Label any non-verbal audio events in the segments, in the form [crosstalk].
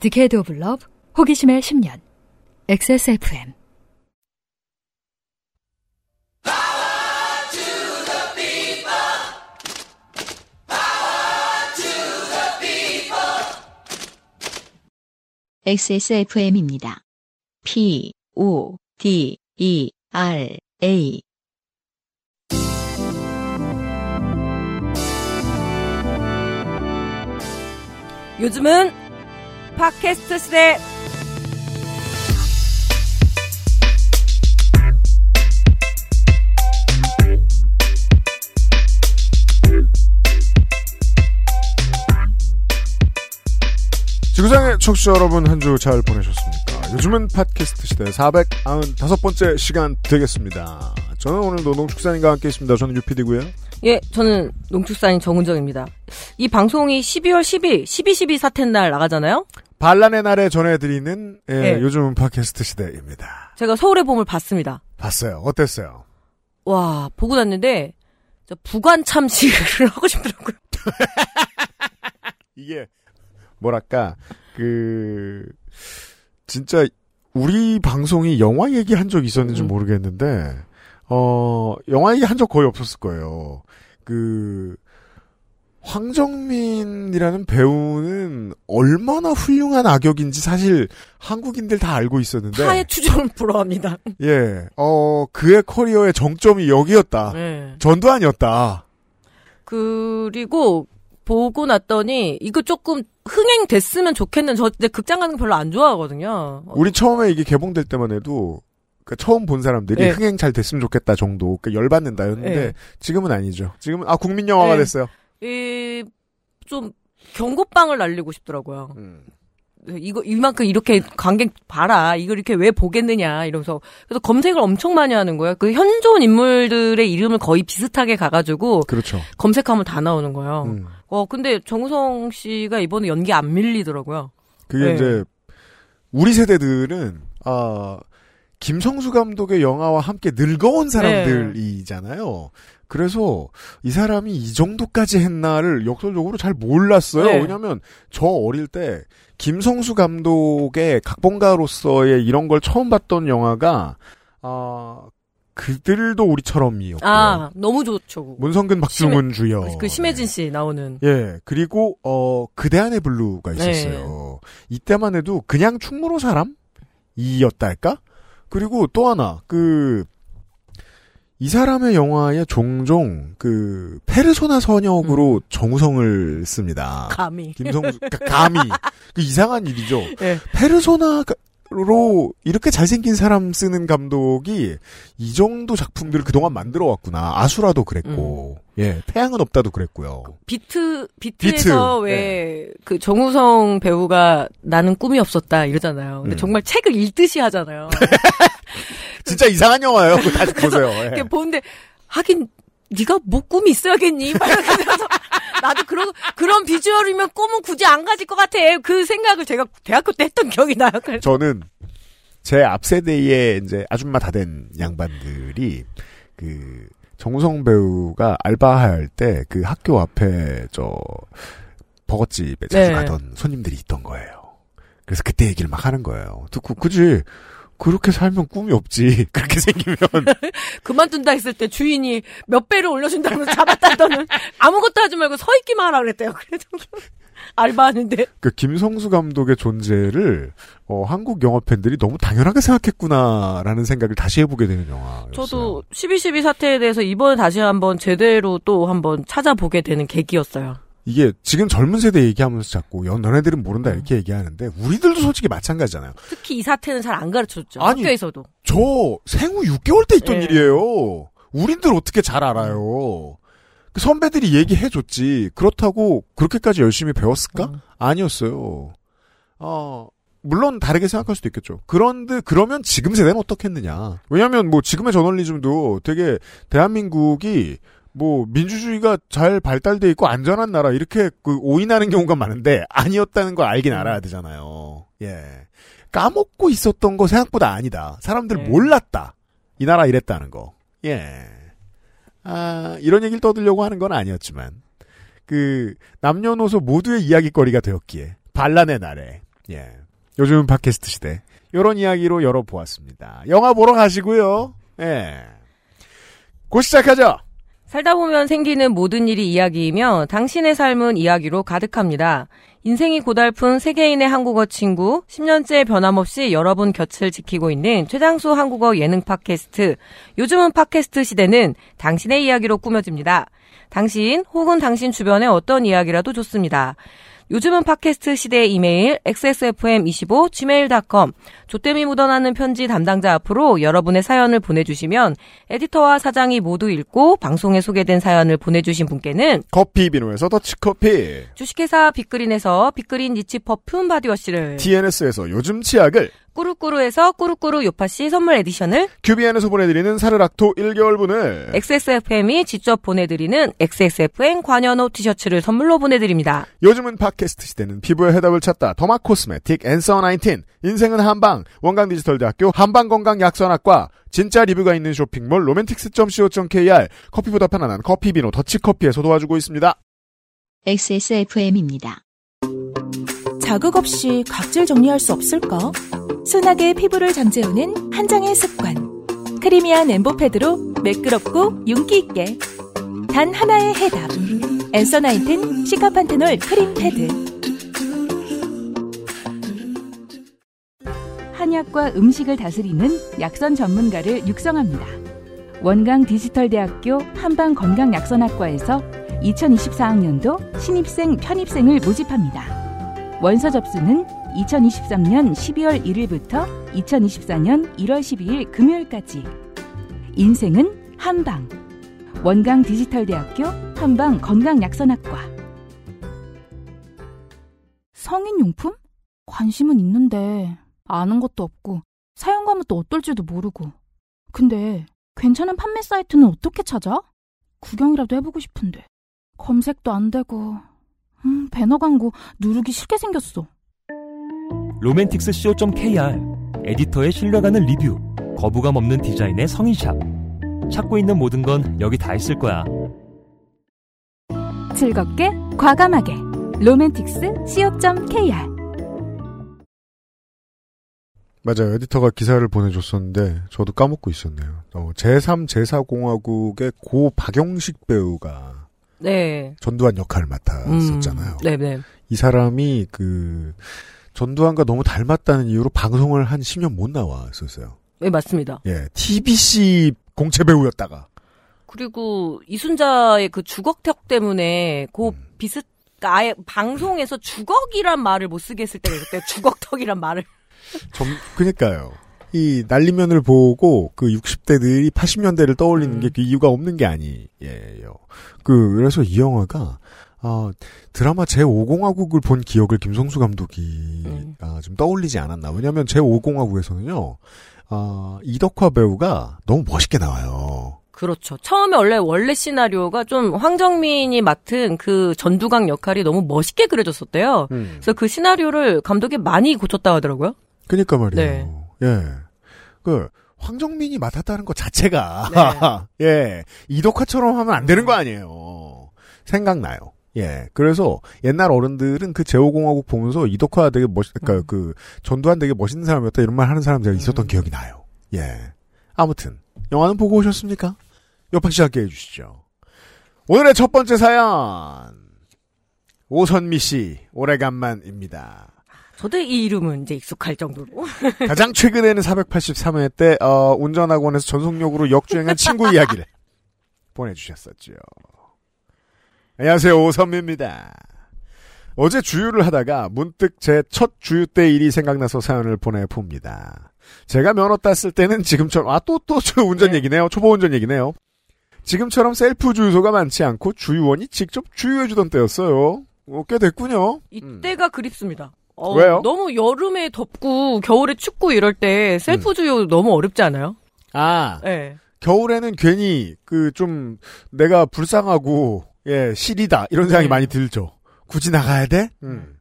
디케이드 오브 러브 호기심의 10년 XSFM XSFM입니다. P, O, D, E, R, A. 요즘은 팟캐스트 시대. 지구상의 청취자 여러분 한 주 잘 보내셨습니까? 요즘은 팟캐스트 시대 495번째 시간 되겠습니다. 저는 오늘 노동축산인과 함께 있습니다. 저는 유피디고요. 예, 저는 농축산인 정은정입니다. 이 방송이 12월 10일, 12.12 사태 날 나가잖아요? 반란의 날에 전해드리는 예, 네. 요즘은 팟캐스트 시대입니다. 제가 서울의 봄을 봤습니다. 봤어요. 어땠어요? 와, 보고 났는데, 저 부관 참식을 [laughs] 하고 싶더라고요. 이게 뭐랄까 그 진짜 우리 방송이 영화 얘기한 적 있었는지 음. 모르겠는데 어 영화 얘기 한 적 거의 없었을 거예요. 그 황정민이라는 배우는 얼마나 훌륭한 악역인지 사실 한국인들 다 알고 있었는데 타의 추종을 부러워합니다. 예, 어 그의 커리어의 정점이 여기였다. 네. 전두환이었다. 그리고 보고 났더니 이거 조금 흥행됐으면 좋겠는 저 근데 극장 가는 거 별로 안 좋아하거든요. 우리 처음에 이게 개봉될 때만 해도 그 처음 본 사람들이 네. 흥행 잘 됐으면 좋겠다 정도 그 열받는다였는데 네. 지금은 아니죠. 지금은 아 국민 영화가 네. 됐어요. 이, 좀 경고빵을 날리고 싶더라고요. 음. 이거 이만큼 이렇게 관객 봐라. 이걸 이렇게 왜 보겠느냐 이러면서 그래서 검색을 엄청 많이 하는 거예요. 그 현존 인물들의 이름을 거의 비슷하게 가가지고 그렇죠. 검색하면 다 나오는 거예요. 음. 어 근데 정우성 씨가 이번에 연기 안 밀리더라고요. 그게 네. 이제 우리 세대들은 아 김성수 감독의 영화와 함께 늙어온 사람들이잖아요. 그래서 이 사람이 이 정도까지 했나를 역설적으로 잘 몰랐어요. 네. 왜냐하면 저 어릴 때 김성수 감독의 각본가로서의 이런 걸 처음 봤던 영화가 아 그들도 우리처럼이었고 아 너무 좋죠. 문성근 박중훈 주연 그 심혜진 씨 나오는 예, 그리고 어 그대 안의 블루가 있었어요. 이때만 해도 그냥 충무로 사람 이었달까? 그리고 또 하나 그 이 사람의 영화에 종종 그 페르소나 선역으로 정우성을 씁니다. 감히. 김성수 그러니까 감히 [laughs] 그 이상한 일이죠. 예. 페르소나 로 이렇게 잘생긴 사람 쓰는 감독이 이 정도 작품들을 그동안 만들어 왔구나. 아수라도 그랬고, 예, 태양은 없다도 그랬고요. 비트 비트에서 비트, 왜그 정우성 배우가 나는 꿈이 없었다 이러잖아요. 근데 음. 정말 책을 읽듯이 하잖아요. [laughs] 진짜 이상한 영화예요. 다시 보세요. [laughs] 예. 이렇게 보는데 하긴 네가 뭐 꿈이 있어야겠니? 막 나도 그런 그런 비주얼이면 꿈은 굳이 안 가질 것 같아. 그 생각을 제가 대학교 때 했던 기억이 나요. 그래서 저는 제 앞 세대의 이제 아줌마 다 된 양반들이 그 정우성 배우가 알바할 때 그 학교 앞에 저 버거집에 자주 네. 가던 손님들이 있던 거예요. 그래서 그때 얘기를 막 하는 거예요. 듣고 그지 그렇게 살면 꿈이 없지. [laughs] 그렇게 생기면 [laughs] 그만둔다 했을 때 주인이 몇 배를 올려준다면서 [laughs] 잡았다더는 아무것도 하지 말고 서 있기만 하라 그랬대요. 그래서 알바하는데 그 김성수 감독의 존재를 어, 한국 영화 팬들이 너무 당연하게 생각했구나라는 생각을 다시 해보게 되는 영화였어요. 저도 12.12 사태에 대해서 이번에 다시 한번 제대로 또 한번 찾아보게 되는 계기였어요. 이게 지금 젊은 세대 얘기하면서 자꾸 연 너네들은 모른다 이렇게 얘기하는데 우리들도 솔직히 마찬가지잖아요. 특히 이 사태는 잘 안 가르쳐줬죠. 아니, 학교에서도. 저 생후 6개월 때 있던 네. 일이에요. 우리들 어떻게 잘 알아요. 그 선배들이 얘기해줬지. 그렇다고 그렇게까지 열심히 배웠을까? 음. 아니었어요. 어, 물론 다르게 생각할 수도 있겠죠. 그런데 그러면 지금 세대는 어떻겠느냐. 왜냐하면 뭐 지금의 저널리즘도 되게 대한민국이 뭐 민주주의가 잘 발달돼 있고 안전한 나라 이렇게 그 오인하는 경우가 많은데 아니었다는 걸 알긴 알아야 되잖아요. 예. 까먹고 있었던 거 생각보다 아니다. 사람들 네. 몰랐다. 이 나라 이랬다는 거. 예. 아, 이런 얘기를 떠들려고 하는 건 아니었지만 그 남녀노소 모두의 이야기거리가 되었기에 반란의 날에 예. 요즘 팟캐스트 시대. 요런 이야기로 열어보았습니다. 영화 보러 가시고요. 예. 곧 시작하죠? 살다 보면 생기는 모든 일이 이야기이며 당신의 삶은 이야기로 가득합니다. 인생이 고달픈 세계인의 한국어 친구, 10년째 변함없이 여러분 곁을 지키고 있는 최장수 한국어 예능 팟캐스트. 요즘은 팟캐스트 시대는 당신의 이야기로 꾸며집니다. 당신 혹은 당신 주변의 어떤 이야기라도 좋습니다. 요즘은 팟캐스트 시대의 이메일 xsfm25 gmail.com 조땜이 묻어나는 편지 담당자 앞으로 여러분의 사연을 보내주시면 에디터와 사장이 모두 읽고 방송에 소개된 사연을 보내주신 분께는 커피비노에서 더치커피. 주식회사 빅그린에서 빅그린 niche perfume 바디워시를 TNS에서 요즘 치약을. 꾸루꾸루에서 꾸루꾸루 요파씨 선물 edition을 큐비엔에서 보내드리는 사르락토 1개월분을. XSFM이 직접 보내드리는 XSFM 관여노 티셔츠를 선물로 보내드립니다. 요즘은 팟캐스트 시대는 피부의 해답을 찾다. derma cosmetic Answer 19. 인생은 한방. 원광 디지털대학교 한방건강 약선학과. 진짜 리뷰가 있는 쇼핑몰 로맨틱스.co.kr. 커피보다 편안한 커피비노 더치커피에서 도와주고 있습니다. XSFM입니다. 자극 없이 각질 정리할 수 없을까? 순하게 피부를 잠재우는 한 장의 습관. 크리미한 엠보 패드로 매끄럽고 윤기 있게. 단 하나의 해답. 엔서 나인틴 시카판테놀 크림 패드. 한약과 음식을 다스리는 약선 전문가를 육성합니다. 원강 디지털대학교 한방건강약선학과에서 2024학년도 신입생 편입생을 모집합니다. 원서 접수는 2023년 12월 1일부터 2024년 1월 12일 금요일까지. 인생은 한방. 원강 디지털대학교 한방 건강약선학과. 성인용품? 관심은 있는데 아는 것도 없고 사용감은 또 어떨지도 모르고. 근데 괜찮은 판매 사이트는 어떻게 찾아? 구경이라도 해보고 싶은데 검색도 안 되고. 음, 배너 광고 누르기 싫게 생겼어. 로맨틱스 co.kr 에디터의 신뢰가는 리뷰 거부감 없는 디자인의 성인샵 찾고 있는 모든 건 여기 다 있을 거야 즐겁게 과감하게 로맨틱스 co.kr 맞아요. 에디터가 기사를 보내줬었는데 저도 까먹고 있었네요. 어, 제3, 제4공화국의 고 박영식 배우가 네. 전두환 역할을 맡았었잖아요. 음, 네네. 이 사람이 그 전두환과 너무 닮았다는 이유로 방송을 한 10년 못 나왔었어요. 네, 맞습니다. 예, TBC 공채 배우였다가 그리고 이순자의 그 주걱턱 때문에 그 음. 비슷, 아예 방송에서 주걱이란 말을 못 쓰게 했을 때가 있었대요. 주걱턱이란 말을. 좀 그니까요. 이 날리면을 보고 그 60대들이 80년대를 떠올리는 음. 게그 이유가 없는 게 아니에요. 그 그래서 이 영화가 아, 드라마 제5공화국을 본 기억을 김성수 감독이 음. 아, 좀 떠올리지 않았나. 왜냐하면 제5공화국에서는요. 아, 이덕화 배우가 너무 멋있게 나와요. 그렇죠. 처음에 원래 원래 시나리오가 좀 황정민이 맡은 그 전두광 역할이 너무 멋있게 그려졌었대요. 음. 그래서 그 시나리오를 감독이 많이 고쳤다 하더라고요. 그니까 말이에요. 네. 예. 그, 황정민이 맡았다는 것 자체가, [laughs] 예. 이덕화처럼 하면 안 되는 거 아니에요. 생각나요. 예. 그래서 옛날 어른들은 그 제5공화국 보면서 이덕화 되게 멋있, 그니까 그, 전두환 되게 멋있는 사람이었다 이런 말 하는 사람들이 있었던 기억이 나요. 예. 아무튼, 영화는 보고 오셨습니까? 옆학 씨 함께 해주시죠. 오늘의 첫 번째 사연. 오선미 씨, 오래간만입니다. 저도 이 이름은 이제 익숙할 정도로. [laughs] 가장 최근에는 483회 때 어, 운전학원에서 전속력으로 역주행한 친구 이야기를 [laughs] 보내주셨었죠. 안녕하세요 오선미입니다. 어제 주유를 하다가 문득 제 첫 주유 때 일이 생각나서 사연을 보내봅니다. 제가 면허 땄을 때는 지금처럼 아 또 또 저 운전 네. 얘기네요. 초보 운전 얘기네요. 지금처럼 셀프 주유소가 많지 않고 주유원이 직접 주유해주던 때였어요. 어, 꽤 됐군요. 이때가 그립습니다. 어, 왜요? 너무 여름에 덥고 겨울에 춥고 이럴 때 음. 셀프 주유 너무 어렵지 않아요? 아 네. 겨울에는 괜히 그 좀 내가 불쌍하고 예 실이다 이런 생각이 네. 많이 들죠. 굳이 나가야 돼? 음.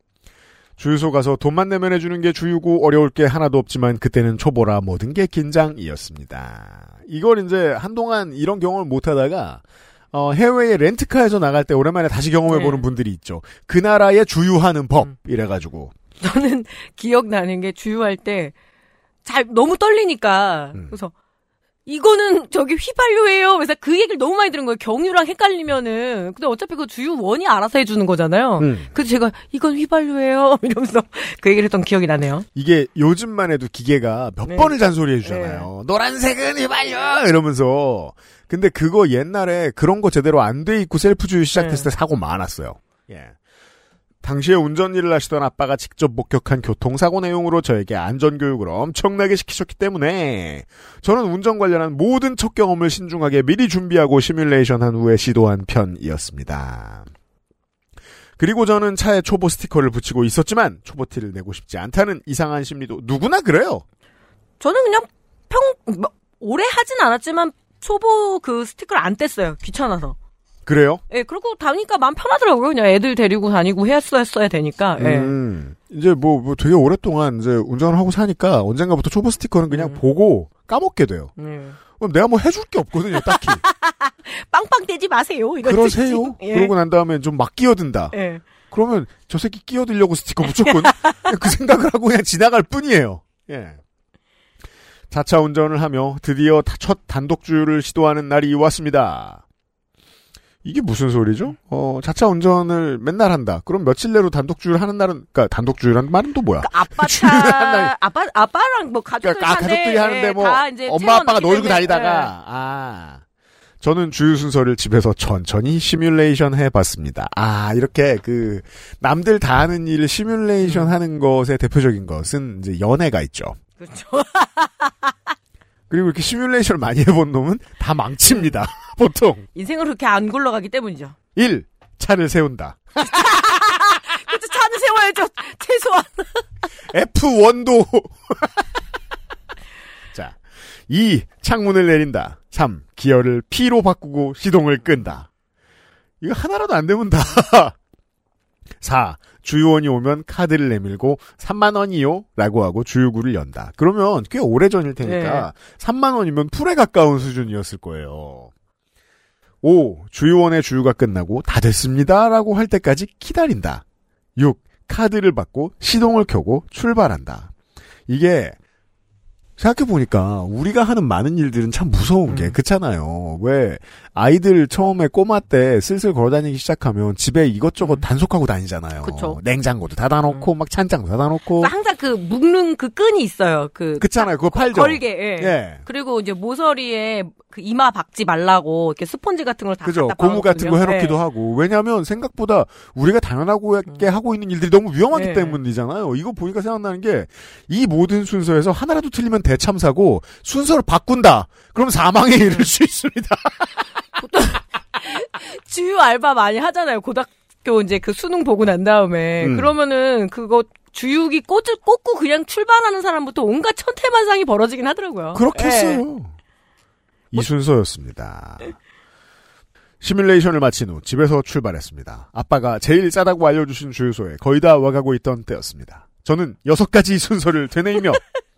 주유소 가서 돈만 내면 해주는 게 주유고 어려울 게 하나도 없지만 그때는 초보라 모든 게 긴장이었습니다. 이걸 이제 한동안 이런 경험을 못 하다가 어, 해외에 렌트카에서 나갈 때 오랜만에 다시 경험해 보는 네. 분들이 있죠. 그 나라의 주유하는 법 음. 이래가지고 [laughs] 저는 기억나는 게 주유할 때 잘 너무 떨리니까 음. 그래서 이거는 저기 휘발유예요. 그래서 그 얘기를 너무 많이 들은 거예요. 경유랑 헷갈리면은 근데 어차피 그 주유원이 알아서 해주는 거잖아요. 음. 그래서 제가 이건 휘발유예요. [laughs] 이러면서 그 얘기를 했던 기억이 나네요. 이게 요즘만 해도 기계가 몇 네. 번을 잔소리 해 주잖아요. 노란색은 휘발유 이러면서. 근데 그거 옛날에 그런 거 제대로 안 돼 있고 셀프 주유 시작됐을 때 사고 많았어요. 예. 당시에 운전 일을 하시던 아빠가 직접 목격한 교통사고 내용으로 저에게 안전교육을 엄청나게 시키셨기 때문에 저는 운전 관련한 모든 첫 경험을 신중하게 미리 준비하고 시뮬레이션 한 후에 시도한 편이었습니다. 그리고 저는 차에 초보 스티커를 붙이고 있었지만 초보티를 내고 싶지 않다는 이상한 심리도 누구나 그래요. 저는 그냥 평 뭐, 오래 하진 않았지만 초보 그 스티커를 안 뗐어요. 귀찮아서. 그래요? 예, 그리고 다니까 마음 편하더라고요. 그냥 애들 데리고 다니고 했어야 되니까. 예. 음, 이제 뭐, 뭐 되게 오랫동안 이제 운전을 하고 사니까 언젠가부터 초보 스티커는 그냥 음. 보고 까먹게 돼요. 예. 그럼 내가 뭐 해줄 게 없거든요, 딱히. [laughs] 빵빵 떼지 마세요. 이런 그러세요? 예. 그러고 난 다음에 좀 막 끼어든다. 예. 그러면 저 새끼 끼어들려고 스티커 붙였군. [laughs] 그 생각을 하고 그냥 지나갈 뿐이에요. 예. 자차 운전을 하며 드디어 다- 첫 단독 주유를 시도하는 날이 왔습니다. 이게 무슨 소리죠? 어, 자차 운전을 맨날 한다. 그럼 며칠 내로 단독 주유를 하는 날은, 그니까 단독 주유라는 말은 또 뭐야? 아빠 [laughs] 주유를 한 차, 아빠, 아빠랑 뭐 가족들 그러니까 아, 가족들이 하는데 예, 뭐다 이제 엄마 아빠가 때문에, 다니다가 아 저는 주유 순서를 집에서 천천히 시뮬레이션 해봤습니다. 아 이렇게 그 남들 다 하는 일을 시뮬레이션 음. 하는 것의 대표적인 것은 이제 연애가 있죠. 예. 그렇죠. [laughs] 그리고 이렇게 시뮬레이션을 많이 해본 놈은 다 망칩니다. [laughs] 보통 인생을 그렇게 안 굴러가기 때문이죠. 1. 차를 세운다. 그렇죠. 차는 세워야죠. [laughs] 최소한. F1도 [laughs] 자 2. 창문을 내린다. 3. 기어를 P로 바꾸고 시동을 끈다. 이거 하나라도 안 되면 다. 4. 주유원이 오면 카드를 내밀고 3만 원이요? 라고 하고 주유구를 연다. 그러면 꽤 오래전일 테니까 3만 원이면 풀에 가까운 수준이었을 거예요. 5. 주유원의 주유가 끝나고 다 됐습니다. 라고 할 때까지 기다린다. 6. 카드를 받고 시동을 켜고 출발한다. 이게 생각해보니까 우리가 하는 많은 일들은 참 무서운 게 음. 그렇잖아요. 왜 아이들 처음에 꼬마 때 슬슬 걸어다니기 시작하면 집에 이것저것 음. 단속하고 다니잖아요. 그쵸. 냉장고도 닫아 놓고 막 찬장도 닫아 놓고 항상 그 묶는 그 끈이 있어요. 그. 그렇잖아요. 그거 팔죠. 걸게, 예. 예. 그리고 이제 모서리에 그 이마 박지 말라고 이렇게 스펀지 같은 걸다 그죠. 고무 같은 거. 해놓기도 예. 하고. 왜냐면 생각보다 우리가 당연하게 하고 있는 일들이 너무 위험하기 네. 때문이잖아요. 이거 보니까 생각나는 게 이 모든 순서에서 하나라도 틀리면 대참사고 순서를 바꾼다. 그럼 사망에 이를 수 있습니다. [laughs] 주유 알바 많이 하잖아요. 고등학교 이제 그 수능 보고 난 다음에. 음. 그러면은 그거 주유기 꽂, 꽂고 그냥 출발하는 사람부터 온갖 천태만상이 벌어지긴 하더라고요. 그렇게 예. 이 순서였습니다. 시뮬레이션을 마친 후 집에서 출발했습니다. 아빠가 제일 싸다고 알려주신 주유소에 거의 다 와가고 있던 때였습니다. 저는 여섯 가지 순서를 되뇌이며 [laughs]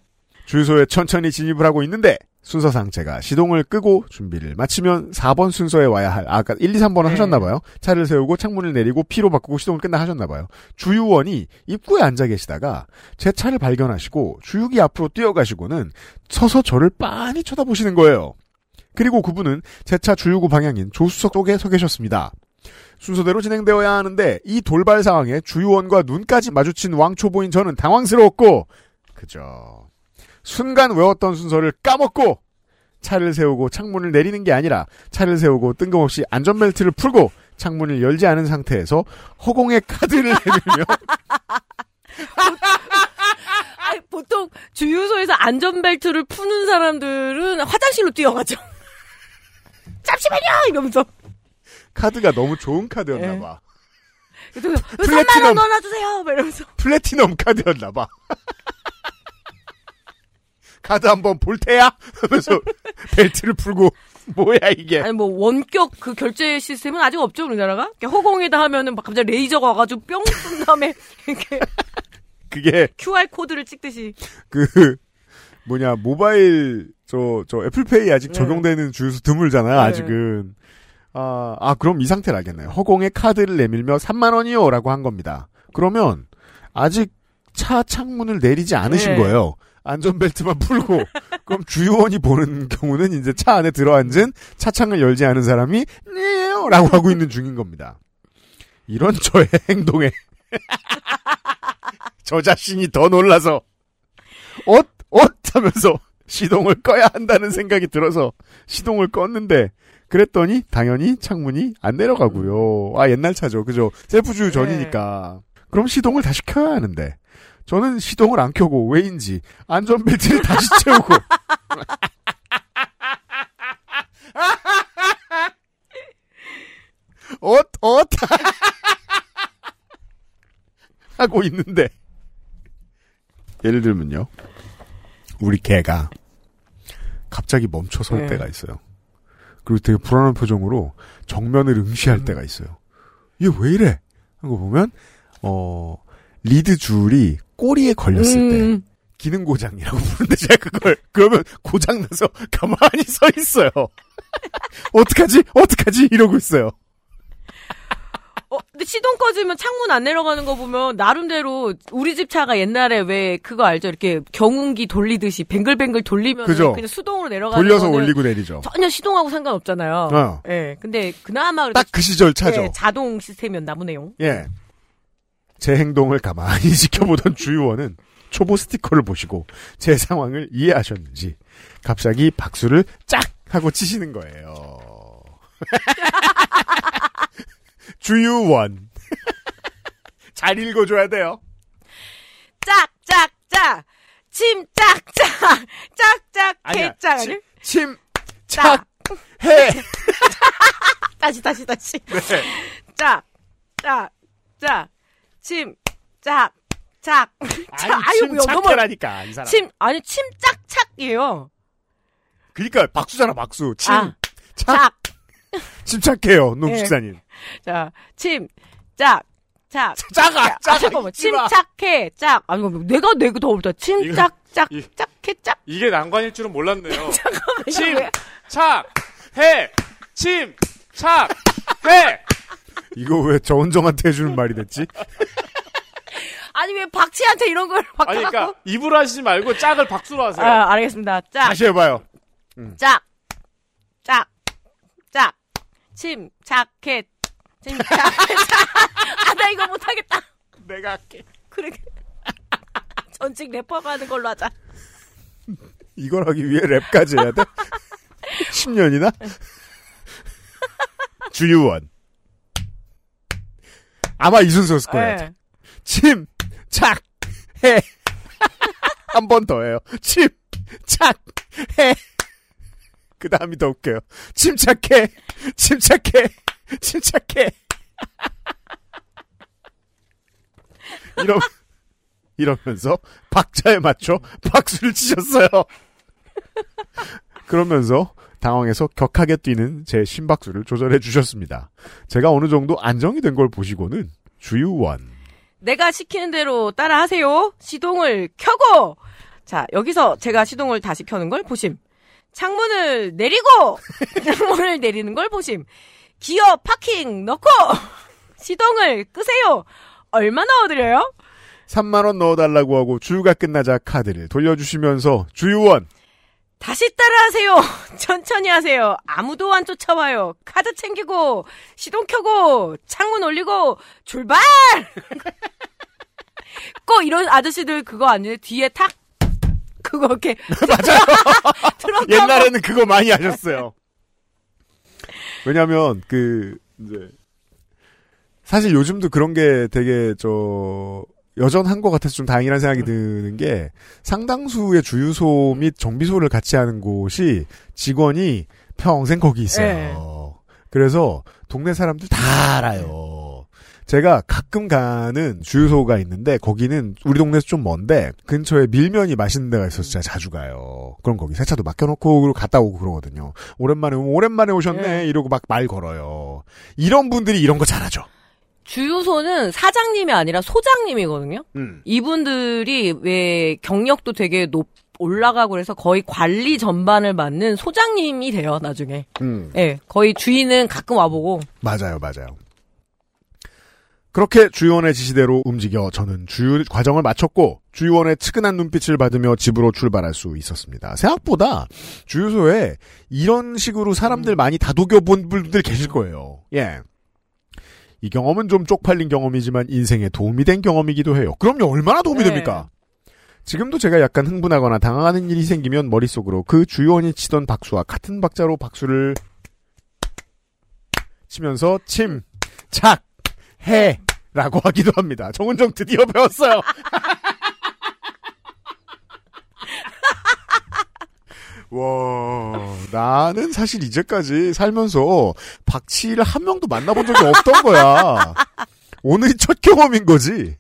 주유소에 천천히 진입을 하고 있는데 순서상 제가 시동을 끄고 준비를 마치면 4번 순서에 와야 할 아까 1, 2, 3번은 네. 하셨나봐요. 차를 세우고 창문을 내리고 피로 바꾸고 시동을 끈다 하셨나봐요. 주유원이 입구에 앉아 계시다가 제 차를 발견하시고 주유기 앞으로 뛰어가시고는 서서 저를 빤히 쳐다보시는 거예요. 그리고 그분은 제 차 주유구 방향인 조수석 쪽에 서 계셨습니다. 순서대로 진행되어야 하는데 이 돌발 상황에 주유원과 눈까지 마주친 왕초보인 저는 당황스러웠고 그저 순간 외웠던 순서를 까먹고 차를 세우고 창문을 내리는 게 아니라 차를 세우고 뜬금없이 안전벨트를 풀고 창문을 열지 않은 상태에서 허공에 카드를 [laughs] 내밀며 [laughs] 아니, 보통 주유소에서 안전벨트를 푸는 사람들은 화장실로 뛰어가죠. [laughs] 잠시만요! 이러면서. 카드가 너무 좋은 카드였나 예. 봐. 그래서 플래티넘. 3만원 넣어놔주세요! 막 이러면서. 플래티넘 카드였나 봐. 카드 한번 볼 테야? [laughs] 하면서 벨트를 풀고 뭐야 이게? 아니, 뭐, 원격 그 결제 시스템은 아직 없죠, 우리나라가? 이렇게 허공에다 하면은 막 갑자기 레이저가 와가지고 뿅 쏜 다음에 [laughs] 이렇게 그게 QR코드를 찍듯이. 그 뭐냐 모바일 저 저 애플페이 아직 네. 적용되는 주유소 드물잖아요 네. 아직은. 아, 아 그럼 이 상태를 알겠네요. 허공에 카드를 내밀며 3만 원이요라고 한 겁니다. 그러면 아직 차 창문을 내리지 않으신 네. 거예요. 안전벨트만 풀고 그럼 주유원이 보는 경우는 이제 차 안에 들어앉은 차창을 열지 않은 사람이 네요라고 하고 있는 중인 겁니다. 이런 저의 [laughs] 행동에 [laughs] 저 자신이 더 놀라서 엇, 엇 하면서 시동을 꺼야 한다는 생각이 들어서 시동을 껐는데 그랬더니 당연히 창문이 안 내려가고요. 아 옛날 차죠. 그죠? 셀프 주유 전이니까. 그럼 시동을 다시 켜야 하는데 저는 시동을 안 켜고 왜인지 안전벨트를 [laughs] 다시 채우고 [laughs] 엇, 엇 [laughs] 하고 있는데 예를 들면요. 우리 개가 갑자기 멈춰 설 네. 때가 있어요. 그리고 되게 불안한 표정으로 정면을 응시할 음. 때가 있어요. 얘 왜 이래? 하고 보면 어 lead 줄이 꼬리에 걸렸을 때 음, 기능 고장이라고 부르는데 제가 그걸 그러면 고장 나서 [laughs] 가만히 서 있어요. [laughs] 어떡하지? 어떡하지? 이러고 있어요. 어, 근데 시동 꺼지면 창문 안 내려가는 거 보면 나름대로 우리 집 차가 옛날에 왜 그거 알죠? 이렇게 경운기 돌리듯이 뱅글뱅글 돌리면 그죠. 그냥 수동으로 내려가는 돌려서 올리고 내리죠. 전혀 시동하고 상관없잖아요. 어. 예. 근데 그나마 딱 그 시절 차죠. 예, 자동 시스템이었나 보네요. 예. 제 행동을 가만히 [laughs] 지켜보던 주유원은 초보 스티커를 보시고 제 상황을 이해하셨는지 갑자기 박수를 짝 하고 치시는 거예요. [laughs] 주유원. [laughs] 잘 읽어줘야 돼요. 짝, 짝, 짝! 침, 짝, 짝! 짝, 짝. 해, 짝! 침, 침, 짝! 착, 해. 다시, 다시, 다시. 네. 짝, 짝, 짝! 침, 짝, 짝! [laughs] 짝! 아니, 아유, 너무. 침착해라니까, 이 사람. 침, 아니, 침, 짝, 착이에요. 그니까, 박수잖아, 박수. 침, 아, 착, 짝! 침착해요, 농 예. 식사님. 자, 침, 짝, 짝! [laughs] 작아, 아, 작아. 잠깐만. 침착해, 짝. 아니, 이거 내가 내가 더 어렵다. 침착, 짝, 이- 짝해, 짝. 이게 난관일 줄은 몰랐네요. [laughs] 침, 이거 왜- 착, 해, 침, 착, 해. 이거 왜저 혼정한테 해주는 말이 됐지? 아니, 왜 박치한테 이런 걸 아니, 바꿔갖고. 그러니까 입으로 하시지 말고 짝을 박수로 하세요. 아, 알겠습니다. 짝, 다시 해봐요. 짝, 짝, 짝. 침착해, 침착해, 짝. [laughs] 아, 나 이거 못하겠다. 내가 할게. 그래. [laughs] 전직 래퍼가 하는 걸로 하자. 이걸 하기 위해 랩까지 해야 돼? [laughs] 10년이나? 주유원. 아마 이 순서였을 거예요. 네. 침, 착, 해. [laughs] 한 번 더 해요. 침, 착, 해. 그 다음이 더 웃겨요. 침착해, 침착해, 침착해. [laughs] 이러, 이러면서 박자에 맞춰 박수를 치셨어요. 그러면서 당황해서 격하게 뛰는 제 심박수를 조절해 주셨습니다. 제가 어느 정도 안정이 된 걸 보시고는 주유원. 내가 시키는 대로 따라 하세요. 시동을 켜고! 자, 여기서 제가 시동을 다시 켜는 걸 보심. 창문을 내리고! [laughs] 창문을 내리는 걸 보심. 기어 파킹 넣고! 시동을 끄세요! 얼마 넣어드려요? 3만 원 넣어달라고 하고 주유가 끝나자 카드를 돌려주시면서 주유원. 다시 따라하세요. [laughs] 천천히 하세요. 아무도 안 쫓아와요. 카드 챙기고 시동 켜고 창문 올리고 출발. [laughs] 꼭 이런 아저씨들 그거 아니에요? 뒤에 탁 그거 이렇게 [laughs] 맞아요. 옛날에는 그거 많이 하셨어요. 왜냐면, 그, 이제, 사실 요즘도 그런 게 되게, 저, 여전한 것 같아서 좀 다행이라는 생각이 드는 게, 상당수의 주유소 및 정비소를 같이 하는 곳이 직원이 평생 거기 있어요. 네. 그래서 동네 사람들 다 알아요. 제가 가끔 가는 주유소가 있는데 거기는 우리 동네에서 좀 먼데 근처에 밀면이 맛있는 데가 있어서 제가 자주 가요. 그럼 거기 세차도 맡겨놓고 갔다 오고 그러거든요. 오랜만에 오면 오랜만에 오셨네 네. 이러고 막 말 걸어요. 이런 분들이 이런 거 잘하죠. 주유소는 사장님이 아니라 소장님이거든요. 음. 이분들이 왜 경력도 되게 높 올라가고 그래서 거의 관리 전반을 맡는 소장님이 돼요 나중에. 음. 예, 거의 주인은 가끔 와보고 맞아요, 맞아요. 그렇게 주의원의 지시대로 움직여 저는 주유 과정을 마쳤고 주유원의 측은한 눈빛을 받으며 집으로 출발할 수 있었습니다. 생각보다 주유소에 이런 식으로 사람들 많이 다독여 본 분들 계실 거예요. 예. 이 경험은 좀 쪽팔린 경험이지만 인생에 도움이 된 경험이기도 해요. 그럼요, 얼마나 도움이 네. 됩니까? 지금도 제가 약간 흥분하거나 당황하는 일이 생기면 머릿속으로 그 주유원이 치던 박수와 같은 박자로 박수를 치면서 침, 착, 해 라고 하기도 합니다. 정은정 드디어 배웠어요. [laughs] 와, 나는 사실 이제까지 살면서 박치를 한 명도 만나본 적이 없던 거야. 오늘이 첫 경험인 거지.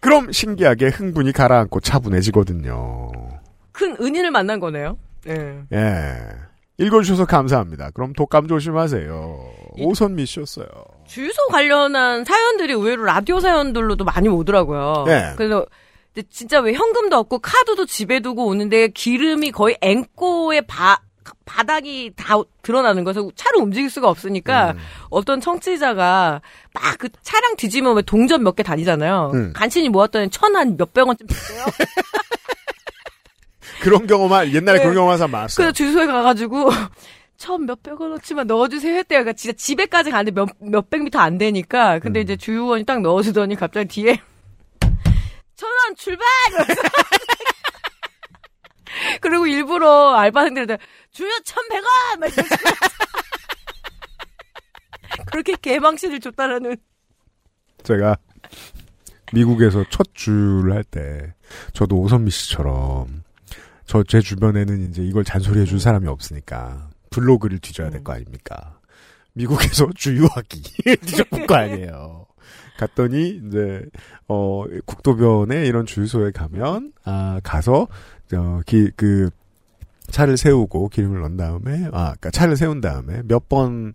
그럼 신기하게 흥분이 가라앉고 차분해지거든요. 큰 은인을 만난 거네요. 예. 예. 읽어주셔서 감사합니다. 그럼 독감 조심하세요. 오선미 씨였어요. 주유소 관련한 사연들이 의외로 라디오 사연들로도 많이 오더라고요. 네. 그래서 근데 진짜 왜 현금도 없고 카드도 집에 두고 오는데 기름이 거의 앵꼬의 바, 바닥이 다 드러나는 거여서 차를 움직일 수가 없으니까 음. 어떤 청취자가 막 그 차량 뒤지면 왜 동전 몇 개 다니잖아요. 음. 간신히 모았더니 천 한 몇백 원쯤 됐어요. 그런 경험할, 옛날에 네. 그런 경험한 사람 많았어요. 그래서 주유소에 가가지고 [laughs] 천 몇백 원어치만 넣어주세요 했대요. 그러니까 진짜 집에까지 가는데 몇 몇백 미터 안 되니까. 근데 음. 이제 주유원이 딱 넣어주더니 갑자기 뒤에 천원 출발. [laughs] 그리고 일부러 알바생들한테 주유 천백 원. 막 이러면서 [laughs] 그렇게 개망신을 줬다라는. 제가 미국에서 첫 주를 할 때 저도 오선미 씨처럼 저 제 주변에는 이제 이걸 잔소리해 줄 사람이 없으니까 블로그를 뒤져야 될 거 아닙니까? 미국에서 주유하기 [laughs] 뒤져볼 거 아니에요. 갔더니 이제 어 국도변에 이런 주유소에 가면 아 가서 저기그 차를 세우고 기름을 넣은 다음에 아 그러니까 차를 세운 다음에 몇 번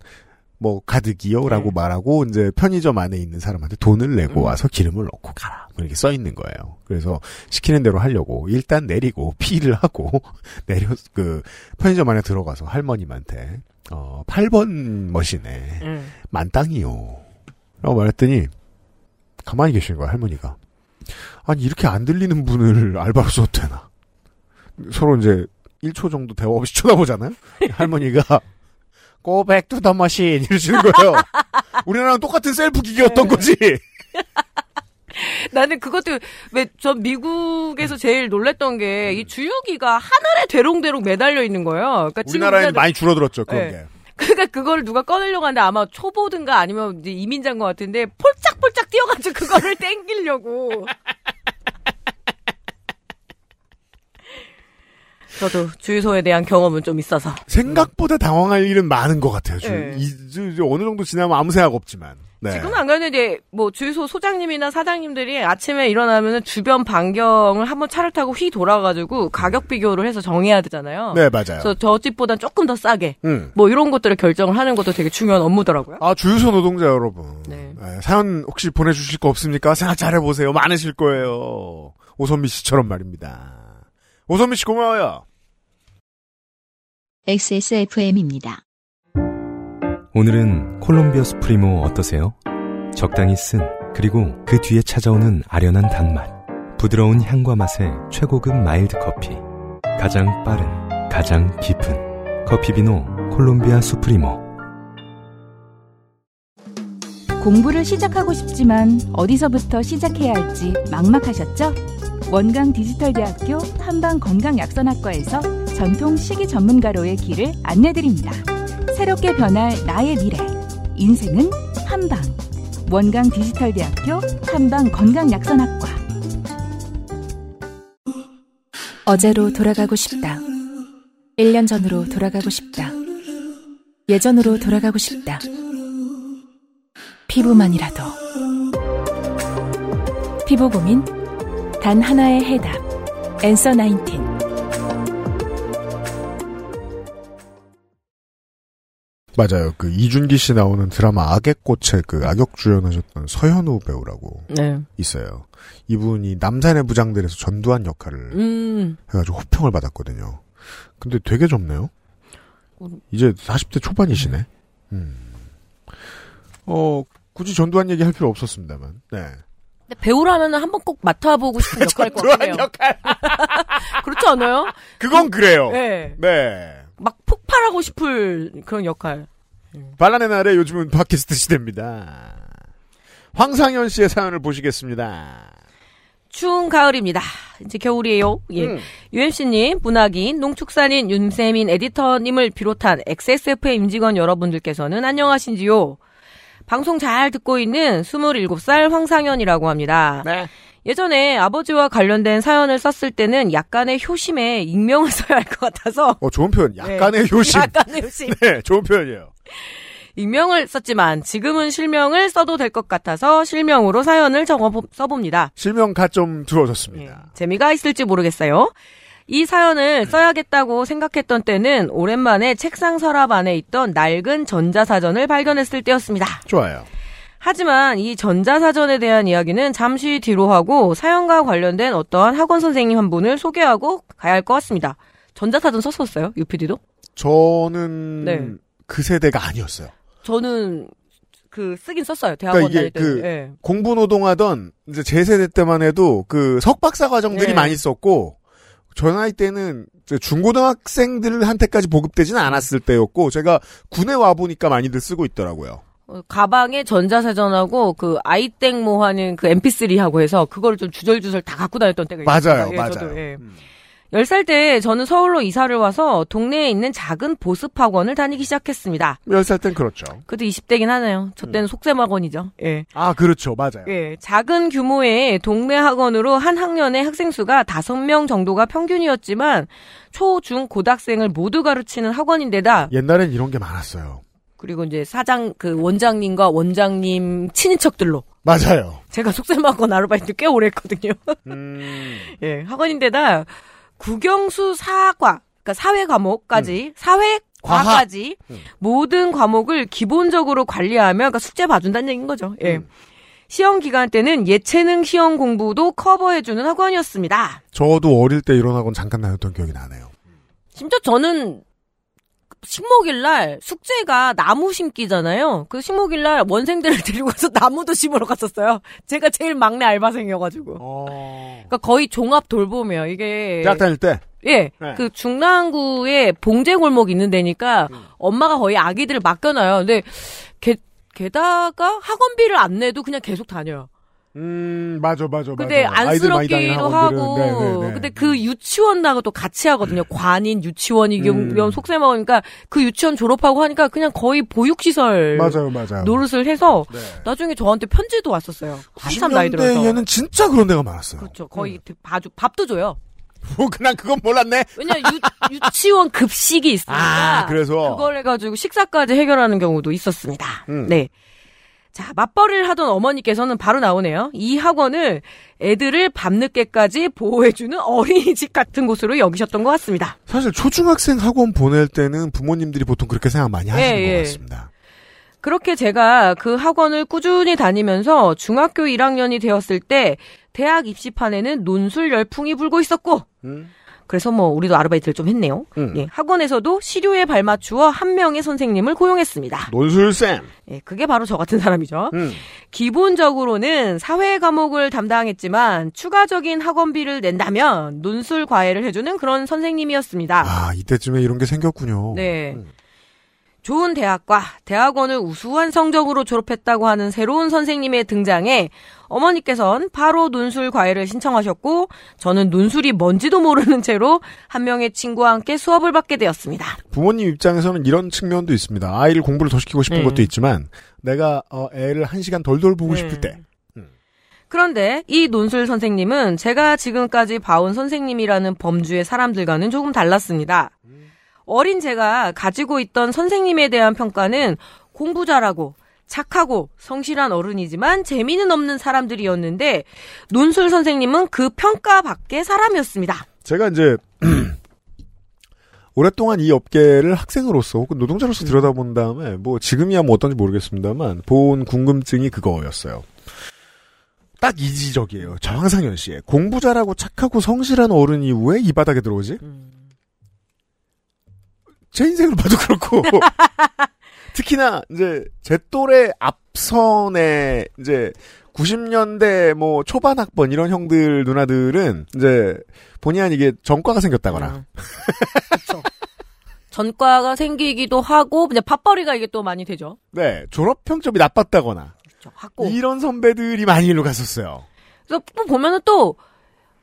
뭐 가득이요라고 네. 말하고 이제 편의점 안에 있는 사람한테 돈을 내고 음. 와서 기름을 넣고 가라 뭐 이렇게 써 있는 거예요. 그래서 시키는 대로 하려고 일단 내리고 [laughs] 피를 하고 [laughs] 내려 그 편의점 안에 들어가서 할머님한테 어 8번 머신에 음. 만땅이요. 라고 말했더니 가만히 계신 거야 할머니가. 아니 이렇게 안 들리는 분을 [laughs] 알바로 써도 되나? 서로 이제 1초 정도 대화 없이 쳐다보잖아요. 할머니가 Go back to the machine 이러시는 거예요. 우리나라랑 똑같은 셀프 기계였던 네. 거지. [laughs] 나는 그것도 왜 전 미국에서 제일 놀랬던 게 이 주유기가 하늘에 대롱대롱 매달려 있는 거예요. 그러니까 우리나라에는 우리나라- 많이 줄어들었죠 그런 네. 게. 그러니까 그걸 누가 꺼내려고 하는데 아마 초보든가 아니면 이민자인 것 같은데 폴짝폴짝 뛰어가지고 그거를 [laughs] 땡기려고. 저도 주유소에 대한 경험은 좀 있어서. 생각보다 당황할 일은 많은 것 같아요. 주, 네. 이, 주- 주- 어느 정도 지나면 아무 생각 없지만. 네. 지금은 안 그랬는데 뭐 주유소 소장님이나 사장님들이 아침에 일어나면 주변 반경을 한번 차를 타고 휘 돌아가지고 가격 비교를 해서 정해야 되잖아요. 네 맞아요. 그래서 저 집보단 조금 더 싸게 음. 뭐 이런 것들을 결정을 하는 것도 되게 중요한 업무더라고요. 아, 주유소 노동자 여러분. 네. 네, 사연 혹시 보내주실 거 없습니까? 생각 잘 해보세요. 많으실 거예요. 오선미 씨처럼 말입니다. 오선미 씨 고마워요. XSFM입니다. 오늘은 콜롬비아 Supremo 어떠세요? 적당히 쓴 그리고 그 뒤에 찾아오는 아련한 단맛 부드러운 향과 맛의 최고급 mild 커피 가장 빠른 가장 깊은 커피비노 콜롬비아 수프리모 공부를 시작하고 싶지만 어디서부터 시작해야 할지 막막하셨죠? 원강 디지털대학교 한방 건강약선학과에서 전통 식이 전문가로의 길을 안내드립니다. 새롭게 변할 나의 미래. 인생은 한방. 원강 디지털대학교 한방 건강약선학과. 어제로 돌아가고 싶다. 1년 전으로 돌아가고 싶다. 예전으로 돌아가고 싶다. 피부만이라도. 피부 고민 단 하나의 해답. 엔서 나인틴. 맞아요. 그 이준기 씨 나오는 드라마 악의 꽃에 그 악역 주연하셨던 서현우 배우라고 네. 있어요. 이분이 남산의 부장들에서 전두환 역할을 음. 해가지고 호평을 받았거든요. 근데 되게 젊네요. 이제 40대 초반이시네. 음. 어, 굳이 전두환 얘기 할 필요 없었습니다만. 네. 배우라면 한 번 꼭 맡아보고 싶은 [laughs] 역할일 것 전두환 같아요. 역할. [laughs] 그렇지 않아요? 그건 그래요. 네. 네. 막 폭발하고 싶을 그런 역할. 반란의 날에 요즘은 팟캐스트 시대입니다. 황상현 씨의 사연을 보시겠습니다. 추운 가을입니다. 이제 겨울이에요. 예. 음. UMC님, 문학인, 농축산인 윤세민 에디터님을 비롯한 XSF의 임직원 여러분들께서는 안녕하신지요? 방송 잘 듣고 있는 27살 황상현이라고 합니다. 네. 예전에 아버지와 관련된 사연을 썼을 때는 약간의 효심에 익명을 [laughs] 써야 할 것 같아서 어, 좋은 표현. 약간의 효심. 네. 약간의 효심. [laughs] 네, 좋은 표현이에요. 익명을 썼지만 지금은 실명을 써도 될 것 같아서 실명으로 사연을 적어 써봅니다. 실명가 좀 예, 들어졌습니다. 재미가 있을지 모르겠어요. 이 사연을 써야겠다고 생각했던 때는 오랜만에 책상 서랍 안에 있던 낡은 전자사전을 발견했을 때였습니다. 좋아요. 하지만 이 전자사전에 대한 이야기는 잠시 뒤로 하고 사연과 관련된 어떠한 학원 선생님 한 분을 소개하고 가야 할 것 같습니다. 전자사전 썼었어요? UPD도? 저는 네. 그 세대가 아니었어요. 저는 그 쓰긴 썼어요. 대학원 그러니까 이게 다닐 때. 그 예. 공부 노동하던 이제 제 세대 때만 해도 그 석박사 과정들이 네. 많이 있었고 저 나이 때는 중고등학생들한테까지 보급되지는 않았을 때였고 제가 군에 와 보니까 많이들 쓰고 있더라고요. 어, 가방에 전자사전하고 그 아이땡모 하는 그 MP3 하고 해서 그거를 좀 주절주절 다 갖고 다녔던 때가 맞아요, 있었어요. 예, 맞아요. 저도, 예. 음. 10살 때 저는 서울로 이사를 와서 동네에 있는 작은 보습학원을 다니기 시작했습니다. 10살 땐 그렇죠. 그래도 20대긴 하네요. 저 때는 속셈학원이죠. 예. 아, 그렇죠. 맞아요. 예. 작은 규모의 동네 학원으로 한 학년의 학생 수가 5명 정도가 평균이었지만 초, 중, 고등학생을 모두 가르치는 학원인데다 옛날엔 이런 게 많았어요. 그리고 이제 사장 그 원장님과 원장님 친인척들로 맞아요. 제가 속셈학원 아르바이트 꽤 오래 했거든요. 음. [laughs] 예, 학원인데다 국영수 사과, 그러니까 사회 과목까지, 사회 과까지 음. 모든 과목을 기본적으로 관리하며 그러니까 숙제 봐준다는 얘기인 거죠. 예. 음. 시험 기간 때는 예체능 시험 공부도 커버해주는 학원이었습니다. 저도 어릴 때 이런 학원 잠깐 다녔던 기억이 나네요. 심지어 저는 식목일 날 숙제가 나무 심기잖아요. 그 식목일 날 원생들을 [laughs] 데리고 가서 나무도 심으러 갔었어요. 제가 제일 막내 알바생이어가지고. 어. 그러니까 거의 종합 돌봄이에요. 이게 대학 다닐 때? 예, 네. 그 중랑구에 봉제 골목 있는 데니까 음. 엄마가 거의 아기들을 맡겨놔요. 근데 게, 게다가 학원비를 안 내도 그냥 계속 다녀요. 음, 맞아, 맞아, 근데 맞아. 안쓰럽기도. 하고, 네, 네, 네. 근데 그 유치원하고 또 같이 하거든요. 관인 유치원이 음. 경 속셈하니까 그 유치원 졸업하고 하니까 그냥 거의 보육시설 맞아요, 맞아요. 노릇을 해서 네. 나중에 저한테 편지도 왔었어요. 한참 나이 들어서. 90년대에는 진짜 그런 데가 많았어요. 그렇죠. 거의 봐주 밥도 줘요. [laughs] 뭐, 그냥 그건 몰랐네. 왜냐면 유, 유치원 급식이 있으니까 아, 그래서. 그걸 해가지고 식사까지 해결하는 경우도 있었습니다. 음. 네. 자, 맞벌이를 하던 어머니께서는 바로 나오네요. 이 학원을 애들을 밤늦게까지 보호해주는 어린이집 같은 곳으로 여기셨던 것 같습니다. 사실 초중학생 학원 보낼 때는 부모님들이 보통 그렇게 생각 많이 하시는 예, 것 예. 같습니다. 그렇게 제가 그 학원을 꾸준히 다니면서 중학교 1학년이 되었을 때 대학 입시판에는 논술 열풍이 불고 있었고 음. 그래서 뭐 우리도 아르바이트를 좀 했네요. 음. 예, 학원에서도 시류에 발맞추어 한 명의 선생님을 고용했습니다. 논술쌤. 예, 그게 바로 저 같은 사람이죠. 음. 기본적으로는 사회 과목을 담당했지만 추가적인 학원비를 낸다면 논술 과외를 해주는 그런 선생님이었습니다. 아, 이때쯤에 이런 게 생겼군요. 네. 음. 좋은 대학과 대학원을 우수한 성적으로 졸업했다고 하는 새로운 선생님의 등장에 어머니께선 바로 논술 과외를 신청하셨고 저는 논술이 뭔지도 모르는 채로 한 명의 친구와 함께 수업을 받게 되었습니다. 부모님 입장에서는 이런 측면도 있습니다. 아이를 공부를 더 시키고 싶은 네. 것도 있지만 내가 어, 애를 한 시간 덜 돌보고 네. 싶을 때 그런데 이 논술 선생님은 제가 지금까지 봐온 선생님이라는 범주의 사람들과는 조금 달랐습니다. 어린 제가 가지고 있던 선생님에 대한 평가는 공부 잘하고 착하고 성실한 어른이지만 재미는 없는 사람들이었는데 논술 선생님은 그 평가 밖의 사람이었습니다. 제가 이제 [clears throat] 오랫동안 이 업계를 학생으로서 혹은 노동자로서 들여다본 다음에 뭐 지금이야 뭐 어떤지 모르겠습니다만 본 궁금증이 그거였어요. 딱 이 지적이에요. 저 황상현 씨의 공부 잘하고 착하고 성실한 어른이 왜 이 바닥에 들어오지? 제 인생을 봐도 그렇고 [laughs] 특히나 이제 제 또래 앞선에 이제 90년대 뭐 초반 학번 이런 형들 누나들은 이제 본의 아니게 전과가 생겼다거나 음. 전과가 생기기도 하고 이제 밥벌이가 이게 또 많이 되죠. 네 졸업 평점이 나빴다거나. 학고. 이런 선배들이 많이 일로 갔었어요. 그래서 또 보면은 또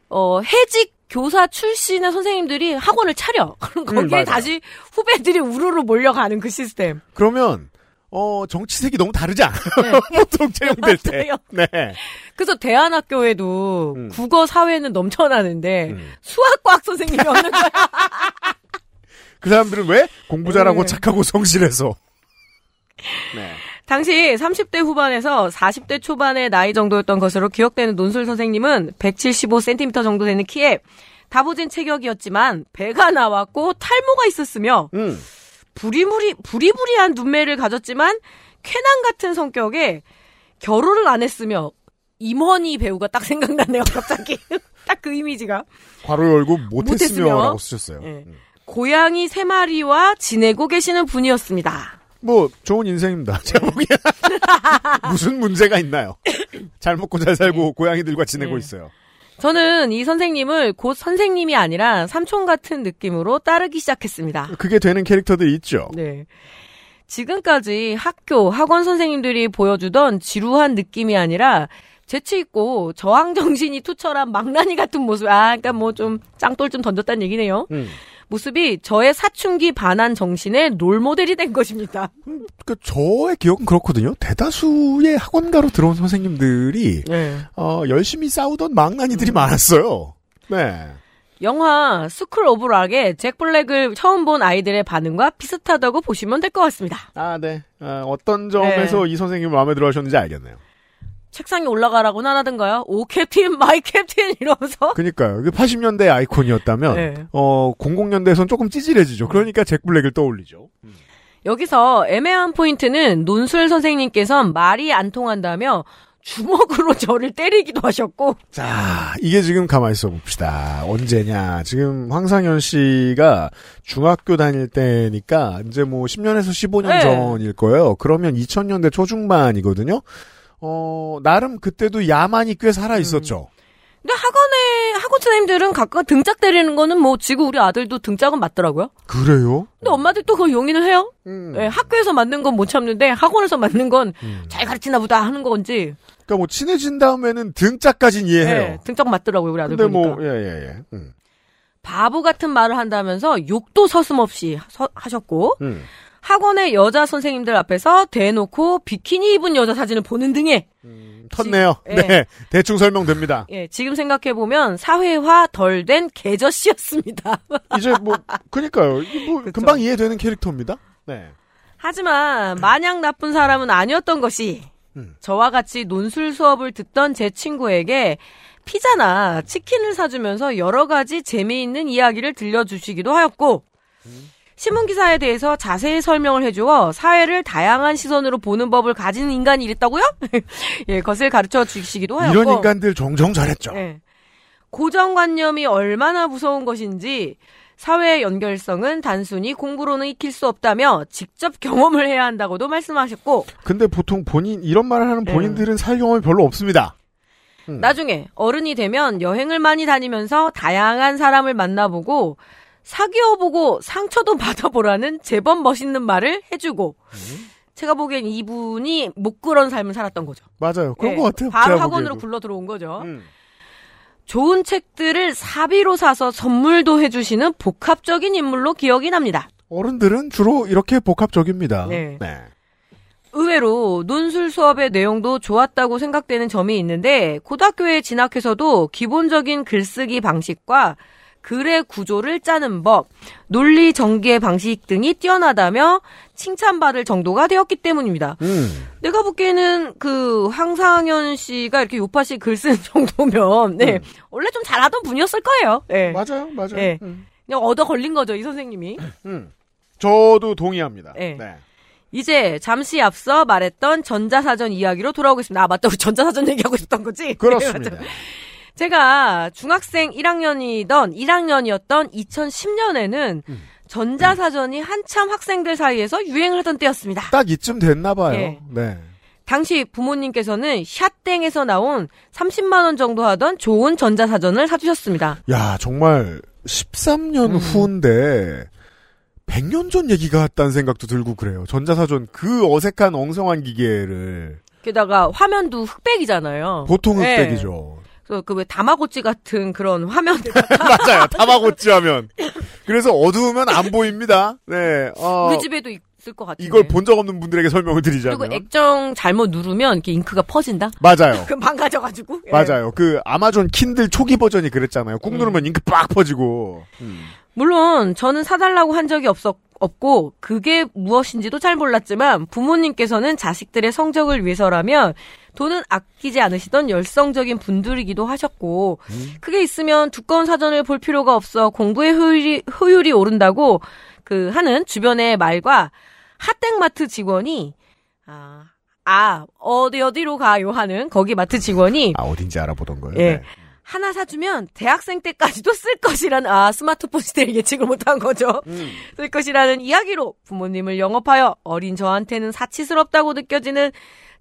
어, 해직 교사 출신의 선생님들이 학원을 차려. [laughs] 그럼 거기에 음. 다시 후배들이 우르르 몰려가는 그 시스템. 그러면 어 정치색이 너무 다르지 않아요? 네. [laughs] 보통 채용될 때. 네. 그래서 대안학교에도 음. 국어 사회는 넘쳐나는데 음. 수학과학 선생님이 없는 거야. [laughs] 그 사람들은 왜 공부 잘하고 네. 착하고 성실해서. 네. 당시 30대 후반에서 40대 초반의 나이 정도였던 것으로 기억되는 논술 선생님은 175cm 정도 되는 키에 다부진 체격이었지만 배가 나왔고 탈모가 있었으며 음. 부리부리 부리부리한 눈매를 가졌지만 쾌남 같은 성격에 결혼을 안 했으며 임원희 배우가 딱 생각나네요 갑자기 [laughs] 딱 그 이미지가 괄호 열고 못했으며. 못했으며라고 쓰셨어요. 예. 음. 고양이 세 마리와 지내고 계시는 분이었습니다. 뭐 좋은 인생입니다. [laughs] 제가 보기엔 [laughs] 무슨 문제가 있나요? 잘 먹고 잘 살고 고양이들과 지내고 네. 있어요. 저는 이 선생님을 곧 선생님이 아니라 삼촌 같은 느낌으로 따르기 시작했습니다. 그게 되는 캐릭터들이 있죠. 네. 지금까지 학교, 학원 선생님들이 보여주던 지루한 느낌이 아니라 재치 있고 저항 정신이 투철한 망나니 같은 모습. 아, 그러니까 뭐 좀 짱돌 좀 던졌다는 얘기네요. 음. 모습이 저의 사춘기 반한 정신의 롤 모델이 된 것입니다. 그 저의 기억은 그렇거든요. 대다수의 학원가로 들어온 선생님들이 네. 어, 열심히 싸우던 망나니들이 많았어요. 네. 영화 스쿨 오브 락의 잭 블랙을 처음 본 아이들의 반응과 비슷하다고 보시면 될 것 같습니다. 아, 네. 아, 어떤 점에서 이 선생님이 마음에 들어 하셨는지 알겠네요. 책상에 올라가라고는 안 하던가요? O captain, my captain 이러면서. 그니까요. 그 80년대 아이콘이었다면, 네. 어, 00년대에선 조금 찌질해지죠. 그러니까 잭 블랙을 떠올리죠. 여기서 애매한 포인트는 논술 선생님께선 말이 안 통한다며 주먹으로 [laughs] 저를 때리기도 하셨고 자, 이게 지금 가만히 있어 봅시다. 언제냐. 지금 황상현 씨가 중학교 다닐 때니까 이제 뭐 10년에서 15년 네. 전일 거예요. 그러면 2000년대 초중반이거든요. 어, 나름 그때도 야만이 꽤 살아 있었죠. 근데 학원에 학원 선생님들은 가끔 등짝 때리는 거는 뭐 지금 우리 아들도 등짝은 맞더라고요. 그래요? 근데 엄마들 또 그걸 용인을 해요. 음. 네, 학교에서 맞는 건 못 참는데 학원에서 맞는 건잘 음. 가르치나 보다 하는 건지 그러니까 뭐 친해진 다음에는 등짝까진 이해해요. 네, 등짝 맞더라고요 우리 아들 근데 보니까. 뭐, 예, 예, 예. 음. 바보 같은 말을 한다면서 욕도 서슴없이 서- 하셨고 음. 학원의 여자 선생님들 앞에서 대놓고 비키니 입은 여자 사진을 보는 등의 텄네요. 예. 네. 대충 설명됩니다. 예, 지금 생각해 보면 사회화 덜 된 개저씨였습니다. [laughs] 이제 뭐, 그니까요. 뭐, 그쵸. 금방 이해되는 캐릭터입니다. 네. 하지만 마냥 나쁜 사람은 아니었던 것이 음. 저와 같이 논술 수업을 듣던 제 친구에게 피자나 치킨을 사주면서 여러 가지 재미있는 이야기를 들려주시기도 하였고 신문 기사에 대해서 자세히 설명을 해주어 사회를 다양한 시선으로 보는 법을 가진 인간이 있다고요? [laughs] 예, 것을 가르쳐 주시기도 하였고 이런 인간들 종종 잘했죠. 예. 고정관념이 얼마나 무서운 것인지 사회의 연결성은 단순히 공부로는 익힐 수 없다며 직접 [laughs] 경험을 해야 한다고도 말씀하셨고 근데 보통 본인, 이런 말을 하는 예. 본인들은 살 경험이 별로 없습니다. 음. 나중에 어른이 되면 여행을 많이 다니면서 다양한 사람을 만나보고 사귀어보고 상처도 [laughs] 받아보라는 제법 멋있는 말을 해주고 제가 보기엔 이분이 못 그런 삶을 살았던 거죠. 맞아요. 그런 예, 것 같아요. 바로 학원으로 보기에도. 굴러 들어온 거죠. 음. 좋은 책들을 사비로 사서 선물도 해주시는 복합적인 인물로 기억이 납니다. 어른들은 주로 이렇게 복합적입니다. 네. 네. 의외로 논술 수업의 내용도 좋았다고 생각되는 점이 있는데 고등학교에 진학해서도 기본적인 글쓰기 방식과 글의 구조를 짜는 법, 논리 전개 방식 등이 뛰어나다며 칭찬받을 정도가 되었기 때문입니다. 음. 내가 보기에는 그 황상현 씨가 이렇게 요파시 글 쓰는 정도면 네 음. 원래 좀 잘하던 분이었을 거예요. 네. 맞아요, 맞아요. 네. 음. 그냥 얻어 걸린 거죠 이 선생님이. 음. 저도 동의합니다. 네. 네. 이제 잠시 앞서 말했던 전자사전 이야기로 돌아오겠습니다. 아 맞다 우리 전자사전 얘기하고 있었던 거지. 그렇습니다. [laughs] 네. 제가 중학생 1학년이던 1학년이었던 2010년에는 음. 전자사전이 한참 학생들 사이에서 유행을 하던 때였습니다. 딱 이쯤 됐나 봐요. 예. 네. 당시 부모님께서는 샷땡에서 나온 30만 원 정도 하던 좋은 전자사전을 사주셨습니다. 야, 정말 13년 음. 후인데 100년 전 얘기가 같다는 생각도 들고 그래요. 전자사전 그 어색한 엉성한 기계를 게다가 화면도 흑백이잖아요. 보통 네. 흑백이죠. 그래서 그왜 다마고치 같은 그런 화면들 [laughs] 맞아요. 다마고치 하면. 그래서 어두우면 안 보입니다. 네. 어, 우리 집에도 있을 것 같은데. 이걸 본 적 없는 분들에게 설명을 드리자면. 그리고 액정 잘못 누르면 이렇게 잉크가 퍼진다. 맞아요. [laughs] 그럼 망가져가지고. 예. 맞아요. 그 아마존 킨들 초기 버전이 그랬잖아요. 꾹 음. 누르면 잉크 빡 퍼지고. 물론 저는 사달라고 한 적이 없었 없고 그게 무엇인지도 잘 몰랐지만 부모님께서는 자식들의 성적을 위해서라면 돈은 아끼지 않으시던 열성적인 분들이기도 하셨고 그게 있으면 두꺼운 사전을 볼 필요가 없어 공부의 효율이, 효율이 오른다고 그 하는 주변의 말과 핫땡마트 직원이 아, 아 어디 어디로 가요 하는 거기 마트 직원이 아 어딘지 알아보던 거예요. 예. 네. 하나 사주면 대학생 때까지도 쓸 것이라는 아 스마트폰 시대를 예측을 못한 거죠. 쓸 것이라는 이야기로 부모님을 영업하여 어린 저한테는 사치스럽다고 느껴지는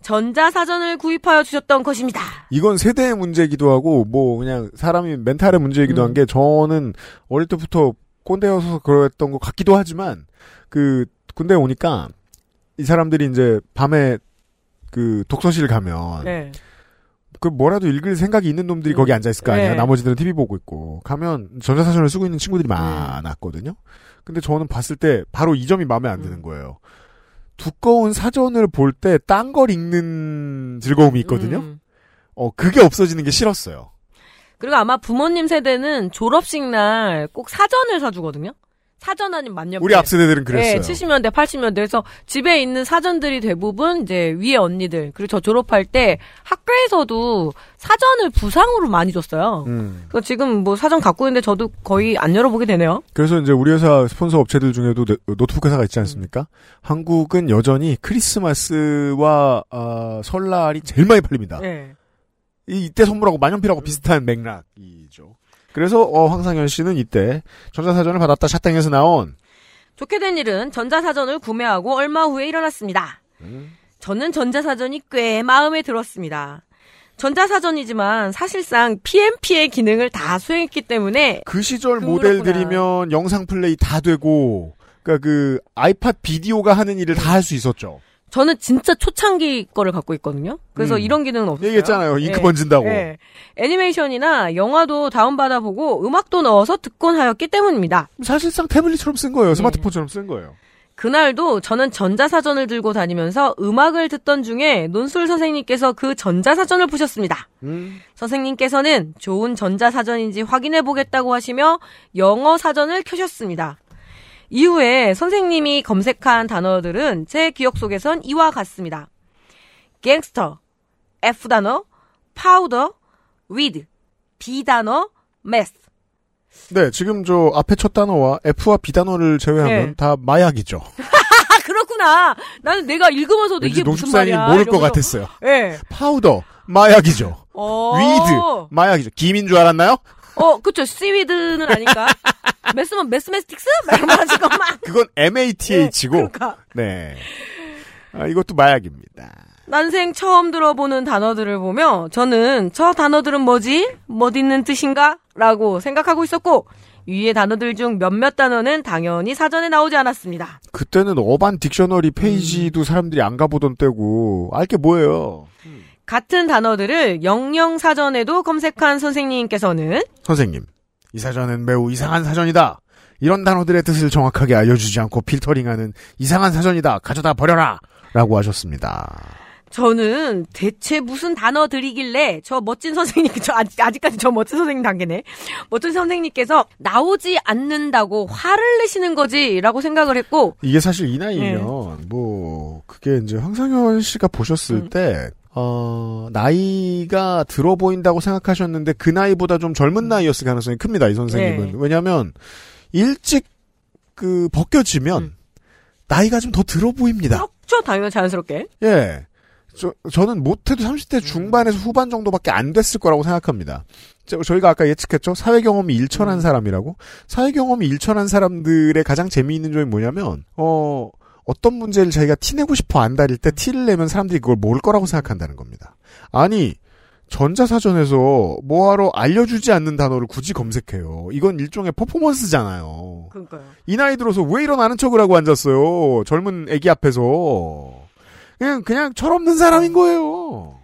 전자사전을 구입하여 주셨던 것입니다. 이건 세대의 문제이기도 하고 뭐 그냥 사람이 멘탈의 문제이기도 음. 한게 저는 어릴 때부터 꼰대여서 그랬던 것 같기도 하지만 그 군대 에 오니까 이 사람들이 이제 밤에 그 독서실 가면 네. 그 뭐라도 읽을 생각이 있는 놈들이 거기 앉아 있을 거 아니에요. 네. 나머지들은 TV 보고 있고 가면 전자사전을 쓰고 있는 친구들이 많았거든요. 근데 저는 봤을 때 바로 이 점이 마음에 안 드는 거예요. 두꺼운 사전을 볼 때 딴 걸 읽는 즐거움이 있거든요. 음. 어 그게 없어지는 게 싫었어요. 그리고 아마 부모님 세대는 졸업식 날 꼭 사전을 사주거든요. 사전 아닌 만년. 우리 앞 세대들은 그랬어요. 네, 70년대, 80년대에서 집에 있는 사전들이 대부분 이제 위에 언니들 그리고 저 졸업할 때 학교에서도 사전을 부상으로 많이 줬어요. 음. 그래서 지금 뭐 사전 갖고 있는데 저도 거의 안 열어보게 되네요. 그래서 이제 우리 회사 스폰서 업체들 중에도 노- 노트북 회사가 있지 않습니까? 한국은 여전히 크리스마스와 어, 설날이 제일 많이 팔립니다. 네. 이- 이때 선물하고 만년필하고 비슷한 맥락이죠. 그래서 어, 황상현 씨는 이때 전자사전을 받았다 샷땡에서 나온 좋게 된 일은 전자사전을 구매하고 얼마 후에 일어났습니다. 저는 전자사전이 꽤 마음에 들었습니다. 전자사전이지만 사실상 PMP의 기능을 다 수행했기 때문에 그 시절. 모델들이면 영상 플레이 다 되고 그러니까 그 아이팟 비디오가 하는 일을 다 할 수 있었죠. 저는 진짜 초창기 거를 갖고 있거든요. 그래서 음. 이런 기능은 없어요. 얘기했잖아요. 잉크 예. 번진다고. 예. 애니메이션이나 영화도 다운받아 보고 음악도 넣어서 듣곤 하였기 때문입니다. 사실상 태블릿처럼 쓴 거예요. 스마트폰처럼 쓴 거예요. 그날도 저는 전자사전을 들고 다니면서 음악을 듣던 중에 논술 선생님께서 그 전자사전을 보셨습니다. 선생님께서는 좋은 전자사전인지 확인해 보겠다고 하시며 영어 사전을 켜셨습니다. 이후에 선생님이 검색한 단어들은 제 기억 속에선 이와 같습니다. 갱스터, F 단어, 파우더, weed, B 단어, meth. 네, 지금 저 앞에 첫 단어와 F와 B 단어를 제외하면 네. 다 마약이죠. 아 [laughs] 그렇구나. 나는 내가 읽으면서도 이게 무슨 말이야. 모를 것. 같았어요. 예. 파우더 마약이죠. 어. weed 마약이죠. 김인 줄 알았나요? 어, 그쵸. seaweed는 아닌가? [laughs] meth면 mathematics? 막 이런 말 하지 것만. 그건 math고 그러니까. 네. 아, 이것도 마약입니다. 난생 처음 들어보는 단어들을 보며 저는 저 단어들은 뭐지? 뭐 있는 뜻인가? 라고 생각하고 있었고 위의 단어들 중 몇몇 단어는 당연히 사전에 나오지 않았습니다. 그때는 Urban Dictionary 페이지도 사람들이 안 가보던 때고 알게 뭐예요. 같은 단어들을 영영 사전에도 검색한 선생님께서는 선생님, 이 사전은 매우 이상한 사전이다. 이런 단어들의 뜻을 정확하게 알려주지 않고 필터링하는 이상한 사전이다. 가져다 버려라. 라고 하셨습니다. 저는 대체 무슨 단어들이길래 저 멋진 선생님, [laughs] 저 아직, 아직까지 저 멋진 선생님 단계네. 멋진 선생님께서 나오지 않는다고 화를 내시는 거지라고 생각을 했고, 이게 사실 이 나이면 뭐 그게 이제 황상현 씨가 보셨을 음. 때 어, 나이가 들어 보인다고 생각하셨는데 그 나이보다 좀 젊은 나이였을 가능성이 큽니다. 이 선생님은. 네. 왜냐하면 일찍 그 벗겨지면 음. 나이가 좀 더 들어 보입니다. 그렇죠, 당연 자연스럽게. 예. 저, 저는 못해도 30대 중반에서 후반 정도밖에 안 됐을 거라고 생각합니다. 저, 저희가 아까 예측했죠? 사회 경험이 일천한 사람이라고? 사회 경험이 일천한 사람들의 가장 재미있는 점이 뭐냐면, 어, 어떤 문제를 자기가 티내고 싶어 안달일 때 티를 내면 사람들이 그걸 모를 거라고 생각한다는 겁니다. 아니, 전자사전에서 뭐하러 알려주지 않는 단어를 굳이 검색해요. 이건 일종의 퍼포먼스잖아요. 그러니까요. 이 나이 들어서 왜 이런 아는 척을 하고 앉았어요? 젊은 애기 앞에서. 그냥, 그냥 철없는 사람인 거예요.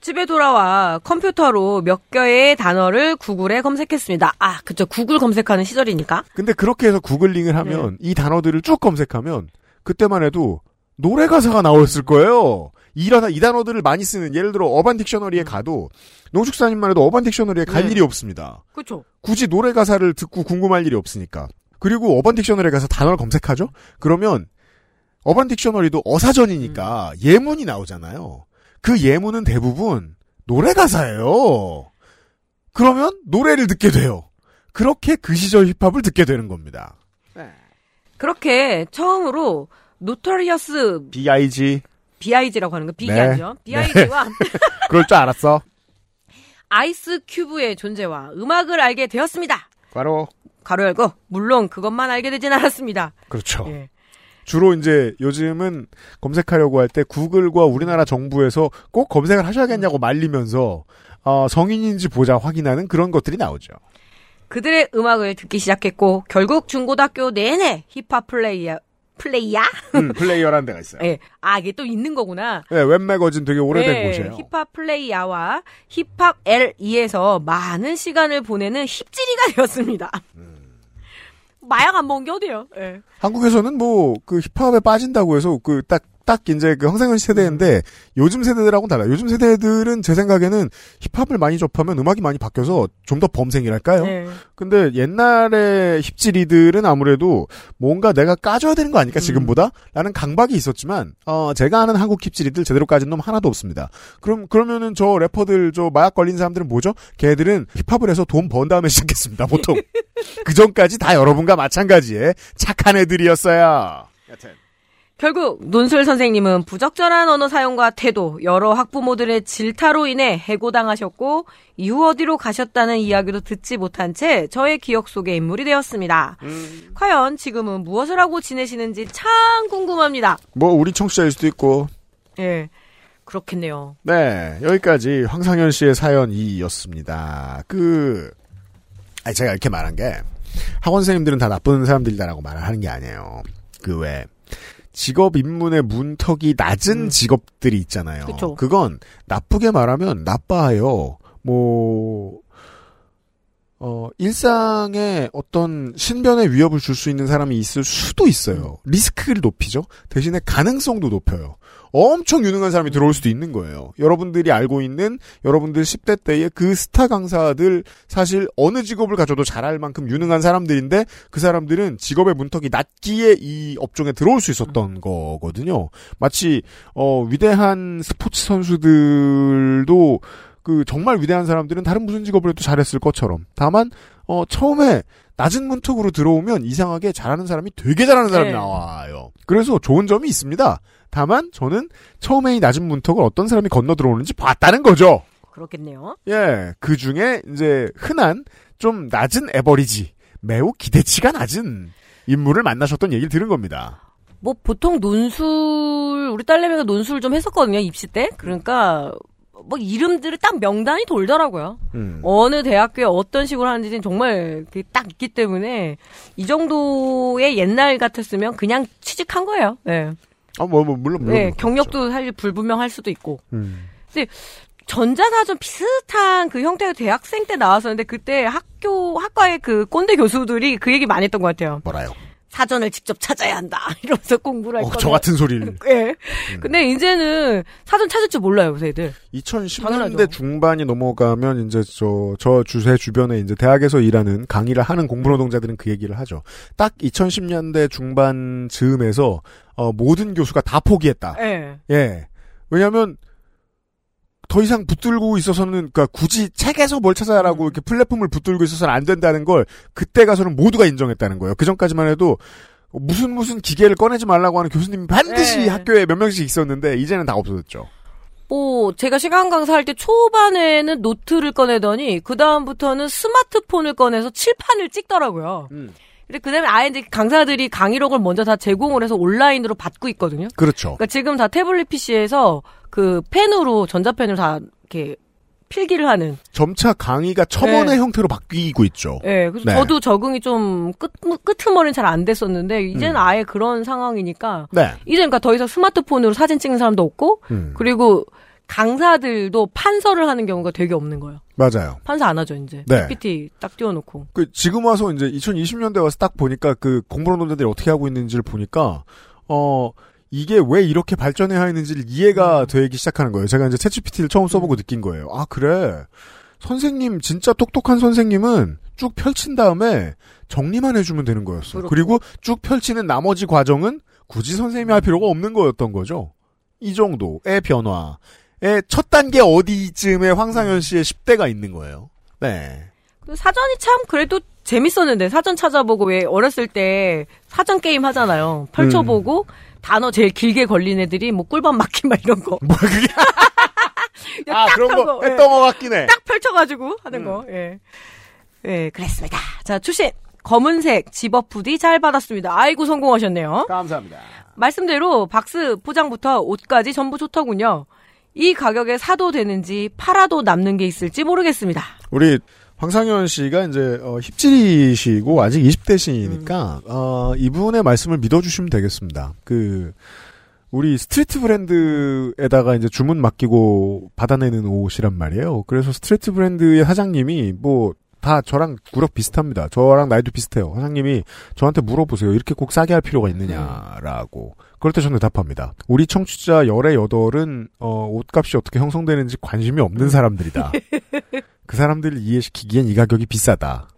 집에 돌아와 컴퓨터로 몇 개의 단어를 구글에 검색했습니다. 아, 그쵸. 구글 검색하는 시절이니까. 근데 그렇게 해서 구글링을 하면 이 단어들을 쭉 검색하면 그때만 해도 노래 가사가 나왔을 거예요. 이, 단- 이 단어들을 많이 쓰는 예를 들어 Urban Dictionary에 가도 농축사님만 해도 Urban Dictionary에 갈 네. 일이 없습니다. 그쵸. 굳이 노래 가사를 듣고 궁금할 일이 없으니까. 그리고 Urban Dictionary에 가서 단어를 검색하죠? 그러면 Urban Dictionary도 어사전이니까 예문이 나오잖아요. 그 예문은 대부분 노래 가사예요. 그러면 노래를 듣게 돼요. 그렇게 그 시절 힙합을 듣게 되는 겁니다. 그렇게 처음으로 Notorious B.I.G. B.I.G라고 하는 거 네. B.I.G죠. B.I.G와 그럴 줄 알았어. Ice Cube의 존재와 음악을 알게 되었습니다. 바로 가로 열고 물론 그것만 알게 되진 않았습니다. 그렇죠. 예. 주로 이제 요즘은 검색하려고 할 때 구글과 우리나라 정부에서 꼭 검색을 하셔야겠냐고 말리면서 어, 성인인지 보자 확인하는 그런 것들이 나오죠. 그들의 음악을 듣기 시작했고 결국 중고등학교 내내 힙합 플레이야 플레이야? 음, 플레이어라는 데가 있어요. 예. 아 이게 또 있는 거구나. 네, 웹매거진 되게 오래된 예, 곳이에요. 힙합 플레이야와 힙합 L2에서 많은 시간을 보내는 힙질이가 [laughs] 되었습니다. 음. 마약 안 먹은 게 어디예요? 예. 한국에서는 뭐 그 힙합에 빠진다고 해서 그 딱 딱 이제 그 황상현 씨 세대인데 요즘 세대들하고는 달라요. 요즘 세대들은 제 생각에는 힙합을 많이 접하면 음악이 많이 바뀌어서 좀 더 범생이랄까요? 예. 근데 옛날에 힙질이들은 아무래도 뭔가 내가 까줘야 되는 거 아닐까 지금보다? 라는 강박이 있었지만 어 제가 아는 한국 힙질이들 제대로 까진 놈 하나도 없습니다. 그럼 그러면은 저 래퍼들 저 마약 걸린 사람들은 뭐죠? 걔들은 힙합을 해서 돈 번 다음에 [laughs] 시작했습니다. 보통 [laughs] 그 전까지 다 여러분과 마찬가지의 착한 애들이었어요. 여튼 결국 논술 선생님은 부적절한 언어 사용과 태도, 여러 학부모들의 질타로 인해 해고당하셨고 이후 어디로 가셨다는 이야기도 듣지 못한 채 저의 기억 속의 인물이 되었습니다. 과연 지금은 무엇을 하고 지내시는지 참 궁금합니다. 뭐 우리 청취자일 수도 있고 예, 그렇겠네요. 네, 여기까지 황상현 씨의 사연이었습니다. 그, 아니, 제가 이렇게 말한 게, 학원 선생님들은 다 나쁜 사람들이다라고 말을 하는 게 아니에요. 그 왜, 직업 입문의 문턱이 낮은 직업들이 있잖아요. 그쵸. 그건 나쁘게 말하면 나빠요. 뭐, 어, 일상에 어떤 신변의 위협을 줄 수 있는 사람이 있을 수도 있어요. 리스크를 높이죠. 대신에 가능성도 높여요. 엄청 유능한 사람이 들어올 수도 있는 거예요. 여러분들이 알고 있는 여러분들 10대 때의 그 스타 강사들 사실 어느 직업을 가져도 잘할 만큼 유능한 사람들인데 그 사람들은 직업의 문턱이 낮기에 이 업종에 들어올 수 있었던 거거든요. 마치 어 위대한 스포츠 선수들도 그 정말 위대한 사람들은 다른 무슨 직업을 해도 잘했을 것처럼 다만 어 처음에 낮은 문턱으로 들어오면 이상하게 잘하는 사람이 되게 잘하는 사람이 네. 나와요. 그래서 좋은 점이 있습니다. 다만 저는 처음에 이 낮은 문턱을 어떤 사람이 건너 들어오는지 봤다는 거죠. 그렇겠네요. 예, 그 중에 이제 흔한 좀 낮은 에버리지, 매우 기대치가 낮은 인물을 만나셨던 얘기를 들은 겁니다. 뭐 보통 논술 우리 딸내미가 논술 좀 했었거든요 입시 때. 그러니까 뭐 이름들이 딱 명단이 돌더라고요. 음. 어느 대학교에 어떤 식으로 하는지는 정말 딱 있기 때문에 이 정도의 옛날 같았으면 그냥 취직한 거예요. 네. 아, 뭐, 뭐, 물론, 물론. 네, 그렇죠. 경력도 사실 불분명할 수도 있고. 음. 전자사전 비슷한 그 형태의 대학생 때 나왔었는데 그때 학교 학과의 그 꼰대 교수들이 그 얘기 많이 했던 것 같아요. 뭐라요? 사전을 직접 찾아야 한다. [laughs] 이러면서 공부를 할 어. 저 같은 소리를. [laughs] 예. 근데 이제는 사전 찾을 줄 몰라요, 요새 애들. 2010년대 당연하죠. 중반이 넘어가면 이제 저, 저 주세 주변에 이제 대학에서 일하는 강의를 하는 공부 노동자들은 그 얘기를 하죠. 딱 2010년대 중반 즈음에서 어, 모든 교수가 다 포기했다. 예. 예. 왜냐하면 더 이상 붙들고 있어서는 그러니까 굳이 책에서 뭘 찾아라고 이렇게 플랫폼을 붙들고 있어서는 안 된다는 걸 그때 가서는 모두가 인정했다는 거예요. 그 전까지만 해도 무슨 무슨 기계를 꺼내지 말라고 하는 교수님이 반드시 네. 학교에 몇 명씩 있었는데 이제는 다 없어졌죠. 뭐 제가 시간 강사할 때 초반에는 노트를 꺼내더니 그 다음부터는 스마트폰을 꺼내서 칠판을 찍더라고요. 음. 근데 그다음에 아예 이제 강사들이 강의록을 먼저 다 제공을 해서 온라인으로 받고 있거든요. 그렇죠. 그러니까 지금 다 태블릿 PC에서 그 펜으로 전자펜으로 다 이렇게 필기를 하는. 점차 강의가 첨언의 네. 형태로 바뀌고 있죠. 예, 그래서 네. 저도 적응이 좀 끝, 끄트머리는 잘 안 됐었는데, 이제는 음. 아예 그런 상황이니까, 네. 이제 그러니까 더 이상 스마트폰으로 사진 찍는 사람도 없고, 음. 그리고 강사들도 판서를 하는 경우가 되게 없는 거예요. 맞아요. 판서 안 하죠, 이제. 네. PPT 딱 띄워놓고. 그 지금 와서 이제 2020년대 와서 딱 보니까 그 공무원 노동자들이 어떻게 하고 있는지를 보니까 어 이게 왜 이렇게 발전해야 있는지를 이해가 되기 시작하는 거예요. 제가 이제 챗GPT를 처음 써보고 느낀 거예요. 아 그래 선생님 진짜 똑똑한 선생님은 쭉 펼친 다음에 정리만 해주면 되는 거였어. 그렇고. 그리고 쭉 펼치는 나머지 과정은 굳이 선생님이 할 필요가 없는 거였던 거죠. 이 정도의 변화의 첫 단계 어디쯤에 황상현 씨의 10대가 있는 거예요. 네. 그 사전이 참 그래도 재밌었는데, 사전 찾아보고 왜 어렸을 때 사전 게임 하잖아요. 펼쳐보고, 음. 단어 제일 길게 걸린 애들이 뭐 꿀밤 맞기 막 이런 거. 뭐야 그게? [laughs] 아딱 그런 거 예. 했던 것 같긴 해. 딱 펼쳐가지고 하는 음. 거. 예. 예, 그랬습니다. 자, 출신. 검은색 집업 부디 잘 받았습니다. 아이고, 성공하셨네요. 감사합니다. 말씀대로 박스 포장부터 옷까지 전부 좋더군요. 이 가격에 사도 되는지 팔아도 남는 게 있을지 모르겠습니다. 우리 황상현 씨가 이제 어, 힙질이시고 아직 20대시니까 어, 이분의 말씀을 믿어주시면 되겠습니다. 그 우리 street 브랜드에다가 이제 주문 맡기고 받아내는 옷이란 말이에요. 그래서 street 브랜드의 사장님이 뭐 다 저랑 구력 비슷합니다. 저랑 나이도 비슷해요. 사장님이 저한테 물어보세요. 이렇게 꼭 싸게 할 필요가 있느냐라고. 그럴 때 저는 답합니다. 우리 청취자 열의 여덟은 어, 옷값이 어떻게 형성되는지 관심이 없는 사람들이다. [laughs] 그 사람들을 이해시키기엔 이 가격이 비싸다.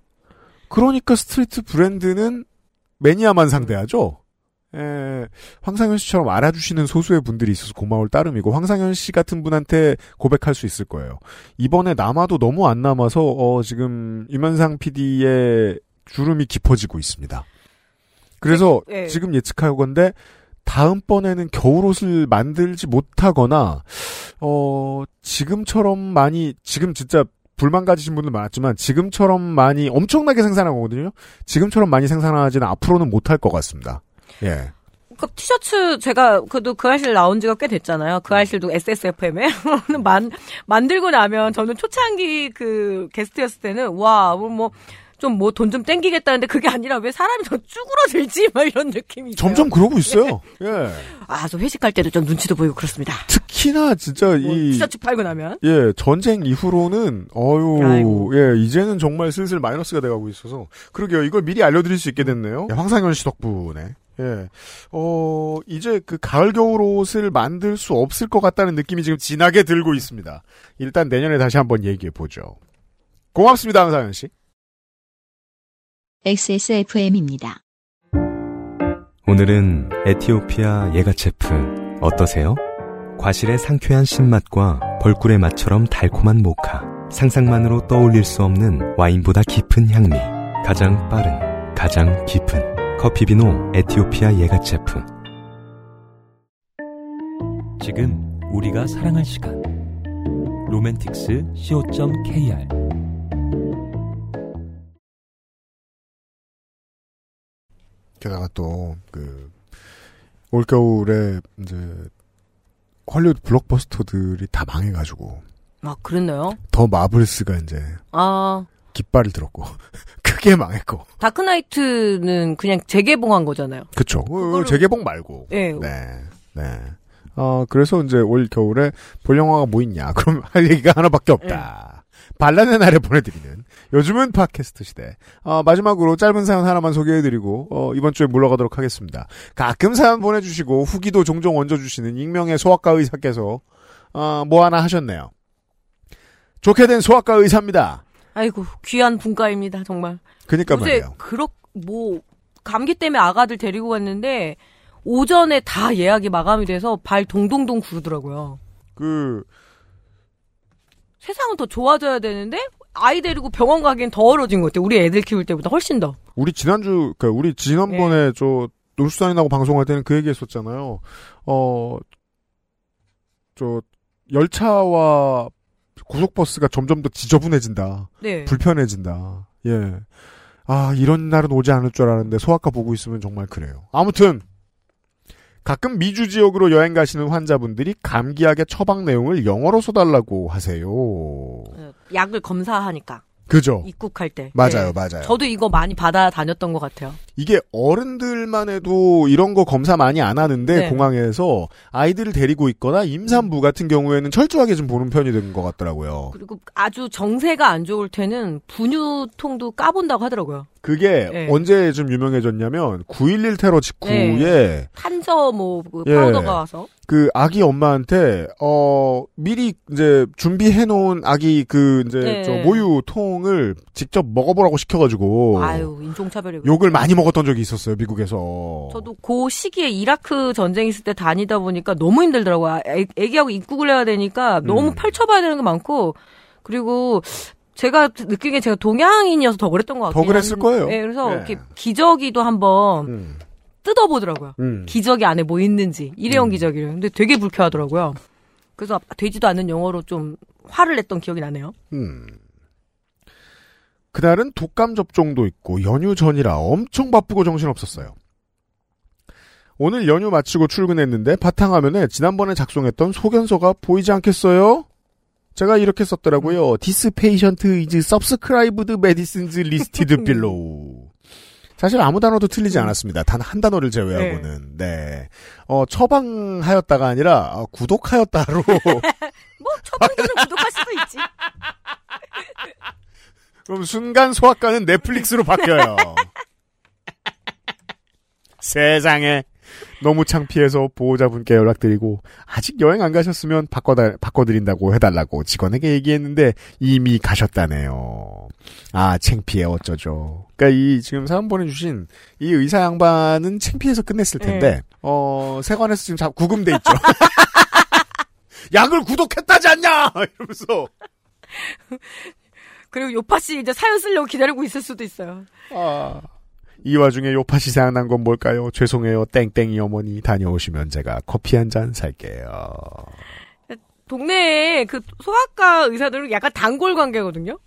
그러니까 street 브랜드는 매니아만 상대하죠. 에, 황상현 씨처럼 알아주시는 소수의 분들이 있어서 고마울 따름이고 황상현 씨 같은 분한테 고백할 수 있을 거예요. 이번에 남아도 너무 안 남아서 어, 지금 유면상 PD의 주름이 깊어지고 있습니다. 그래서 네. 지금 예측하건데 다음번에는 겨울옷을 만들지 못하거나 어 지금처럼 많이 지금 진짜 불만 가지신 분들 많았지만 지금처럼 많이 엄청나게 생산하거든요. 지금처럼 많이 생산하지는 앞으로는 못할 것 같습니다. 예. 그 티셔츠 제가 그래도 그 알실 나온 지가 꽤 됐잖아요. 그 알실도 SSFM에 [laughs] 만 만들고 나면 저는 초창기 그 게스트였을 때는 와뭐 좀 뭐 돈 좀 땡기겠다는데 그게 아니라 왜 사람이 더 쭈그러들지 막 이런 느낌이. 점점 그러고 있어요. 예. 아, 저 회식할 때도 좀 눈치도 보이고 그렇습니다. 특히나 진짜 뭐 이 티셔츠 팔고 나면 예, 전쟁 이후로는, 어유 아이고. 예, 이제는 정말 슬슬 마이너스가 돼가고 있어서. 그러게요, 이걸 미리 알려드릴 수 있게 됐네요. 예, 황상현 씨 덕분에. 예, 어, 이제 그 가을 겨울 옷을 만들 수 없을 것 같다는 느낌이 지금 진하게 들고 있습니다. 일단 내년에 다시 한번 얘기해 보죠. 고맙습니다, 황상현 씨. XSFM입니다. 오늘은 에티오피아 예가체프 어떠세요? 과실의 상쾌한 신맛과 벌꿀의 맛처럼 달콤한 모카. 상상만으로 떠올릴 수 없는 와인보다 깊은 향미. 가장 빠른, 가장 깊은 커피비노 에티오피아 예가체프. 지금 우리가 사랑할 시간 로맨틱스 co.kr 게다가 또, 그, 올겨울에, 이제, 헐리우드 블록버스터들이 다 망해가지고, 막 아, 그랬나요? 더 마블스가 이제, 아 깃발을 들었고, [laughs] 크게 망했고. 다크나이트는 그냥 재개봉한 거잖아요. 그쵸. 그거를- 재개봉 말고. 예. 네. 네. 어, 그래서 이제 올 겨울에 볼 영화가 뭐 있냐. [laughs] 그럼 할 얘기가 하나밖에 없다. 반란의 날에 보내드리는 요즘은 팟캐스트 시대. 어, 마지막으로 짧은 사연 하나만 소개해드리고 어, 이번 주에 물러가도록 하겠습니다. 가끔 사연 보내주시고 후기도 종종 얹어주시는 익명의 소아과 의사께서 어, 뭐 하나 하셨네요. 좋게 된 소아과 의사입니다. 아이고 귀한 분과입니다 정말. 그니까 말이에요. 그렇 뭐 감기 때문에 아가들 데리고 갔는데 오전에 다 예약이 마감이 돼서 발 동동동 구르더라고요. 그 세상은 더 좋아져야 되는데 아이 데리고 병원 가기엔 더 얼어진 것 같아요. 우리 애들 키울 때보다 훨씬 더. 우리 지난주, 그니까 우리 지난번에 네. 저 놀수산이나고 방송할 때는 그 얘기 했었잖아요. 어, 저, 열차와 고속버스가 점점 더 지저분해진다. 네. 불편해진다. 예. 아, 이런 날은 오지 않을 줄 알았는데 소아과 보고 있으면 정말 그래요. 아무튼 가끔 미주 지역으로 여행 가시는 환자분들이 감기약의 처방 내용을 영어로 써달라고 하세요. 어, 약을 검사하니까 그죠? 입국할 때. 맞아요, 네. 맞아요. 저도 이거 많이 받아 다녔던 것 같아요. 이게 어른들만 해도 이런 거 검사 많이 안 하는데 네. 공항에서 아이들을 데리고 있거나 임산부 같은 경우에는 철저하게 좀 보는 편이 된 것 같더라고요. 그리고 아주 정세가 안 좋을 때는 분유통도 까본다고 하더라고요. 그게 네. 언제 좀 유명해졌냐면 9.11 테러 직후에 탄저 뭐그 예. 파우더가 와서 그 아기 엄마한테 어 미리 이제 준비해 놓은 아기 그 이제 네. 저 모유통을 직접 먹어보라고 시켜가지고 아유 인종차별이고. 욕을 많이 먹었 던 적이 있었어요 미국에서. 저도 그 시기에 이라크 전쟁 있을 때 다니다 보니까 너무 힘들더라고요. 아, 애, 애기하고 입국을 해야 되니까 너무 음. 펼쳐봐야 되는 게 많고 그리고 제가 느끼기에 제가 동양인이어서 더 그랬던 것 같아요. 더 그랬을 거예요. 네, 그래서 예. 이렇게 기저귀도 한번 음. 뜯어보더라고요. 음. 기저귀 안에 뭐 있는지 일회용 음. 기저귀를. 근데 되게 불쾌하더라고요. 그래서 되지도 않는 영어로 좀 화를 냈던 기억이 나네요. 음. 그날은 독감 접종도 있고 연휴 전이라 엄청 바쁘고 정신없었어요. 오늘 연휴 마치고 출근했는데 바탕화면에 지난번에 작성했던 소견서가 보이지 않겠어요? 제가 이렇게 썼더라고요. This patient is subscribed medicines listed [laughs] below. 사실 아무 단어도 틀리지 않았습니다. 단 한 단어를 제외하고는. 네. 어, 처방하였다가 아니라 어, 구독하였다로 [laughs] 뭐 처방전을 구독할 수도 있지. [laughs] 그럼 순간 소아과는 넷플릭스로 바뀌어요. [laughs] 세상에. 너무 창피해서 보호자분께 연락드리고 아직 여행 안 가셨으면 바꿔다, 바꿔드린다고 해달라고 직원에게 얘기했는데 이미 가셨다네요. 아 창피해 어쩌죠. 그러니까 이 지금 사연 보내주신 이 의사 양반은 창피해서 끝냈을 텐데 네. 어 세관에서 지금 자, 구금돼 있죠. [laughs] 약을 구독했다지 않냐 [laughs] 이러면서 그리고 요파 씨 이제 사연 쓰려고 기다리고 있을 수도 있어요. 아, 이 와중에 요파시 생각난 건 뭘까요? 죄송해요. 땡땡이 어머니 다녀오시면 제가 커피 한 잔 살게요. 동네에 그 소아과 의사들은 약간 단골 관계거든요.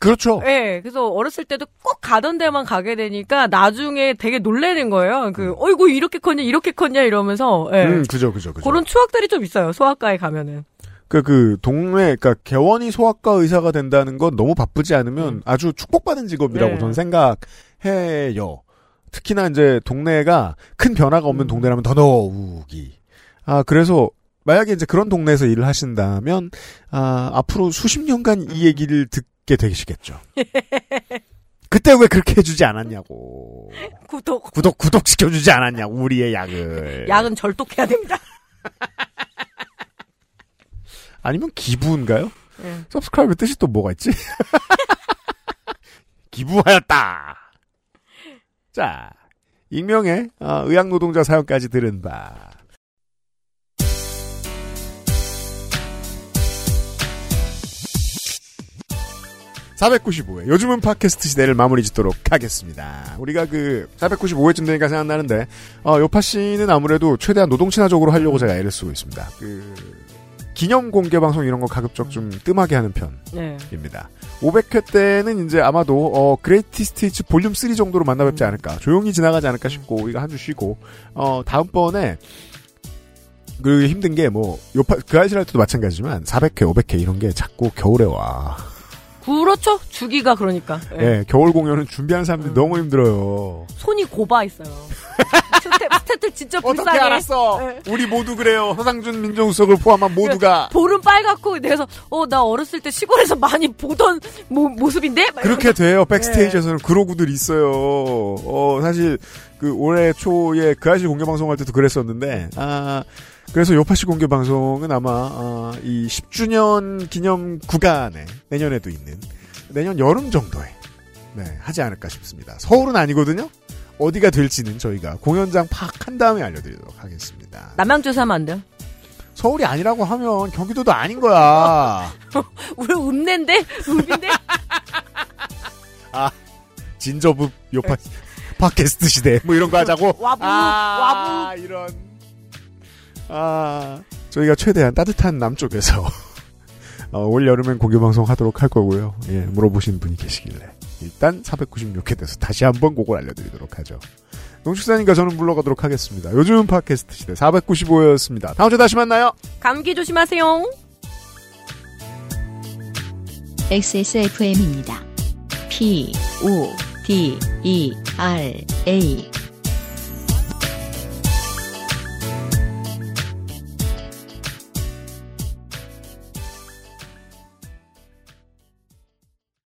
그렇죠. 네, 그래서 어렸을 때도 꼭 가던 데만 가게 되니까 나중에 되게 놀래는 거예요. 그, 어이구, 이렇게 컸냐, 이렇게 컸냐, 이러면서. 예. 음, 그죠, 그죠, 그죠. 그런 추억들이 좀 있어요, 소아과에 가면은. 그, 그, 동네, 그니까, 개원이 소아과 의사가 된다는 건 너무 바쁘지 않으면 음. 아주 축복받은 직업이라고 네. 저는 생각해요. 특히나 이제 동네가 큰 변화가 없는 음. 동네라면 더더욱이. 아, 그래서, 만약에 이제 그런 동네에서 일을 하신다면, 아, 앞으로 수십 년간 이 얘기를 듣게 되시겠죠. [laughs] 그때 왜 그렇게 해주지 않았냐고. 구독. 구독, 구독시켜주지 않았냐고, 우리의 약을. 약은 절독해야 됩니다. [laughs] 아니면 기부인가요? 예. 서브스크라이브 뜻이 또 뭐가 있지? [laughs] 기부하였다. 자, 익명의 어, 의학 노동자 사연까지 들은 바. 495회. 요즘은 팟캐스트 시대를 마무리 짓도록 하겠습니다. 우리가 그, 495회쯤 되니까 생각나는데, 어, 요파 씨는 아무래도 최대한 노동 친화적으로 하려고 제가 애를 쓰고 있습니다. 그, 기념 공개 방송 이런 거 가급적 좀 뜸하게 하는 편. 네. 입니다. 500회 때는 이제 아마도 어 Greatest Hits Volume 3 정도로 만나 뵙지 않을까. 조용히 지나가지 않을까 싶고 우리가 한 주 쉬고 어 다음번에 그 힘든 게뭐 요파 그 아이실 할 때도 마찬가지지만 400회, 500회 이런 게 자꾸 겨울에 와. 그렇죠. 주기가 그러니까. 예. 예, 겨울 공연은 준비하는 사람들이 음. 너무 힘들어요. 손이 고바 있어요. [laughs] 스텝들 진짜 어떻게 불쌍해. 알았어? 예. 우리 모두 그래요. 서상준 민정수석을 포함한 모두가 볼은 빨갛고 내서 어 나 어렸을 때 시골에서 많이 보던 모, 모습인데 막 그렇게 돼요. 백스테이지에서는 그러고들 있어요. 어, 사실 그 올해 초에 그 아시 공개 방송할 때도 그랬었는데 아 그래서 요파시 공개 방송은 아마 아, 이 10주년 기념 구간에 내년에도 있는 내년 여름 정도에 네, 하지 않을까 싶습니다. 서울은 아니거든요. 어디가 될지는 저희가 공연장 파악 한 다음에 알려드리도록 하겠습니다. 남양주에서 하면 안 돼요? 서울이 아니라고 하면 경기도도 아닌 거야. [laughs] 우리 읍내인데 읍인데 [laughs] 진저브 요파 팟캐스트 시대 뭐 이런 거 하자고. [laughs] 와부 아, 와부 이런. 아 저희가 최대한 따뜻한 남쪽에서 어, 올 여름엔 공개 방송 하도록 할 거고요. 예, 물어보신 분이 계시길래 일단 496회 돼서 다시 한번 그걸 알려드리도록 하죠. 농축사님과 저는 물러가도록 하겠습니다. 요즘 팟캐스트 시대 495였습니다. 다음 주에 다시 만나요. 감기 조심하세요. XSFM입니다. P, O, D, E, R, A.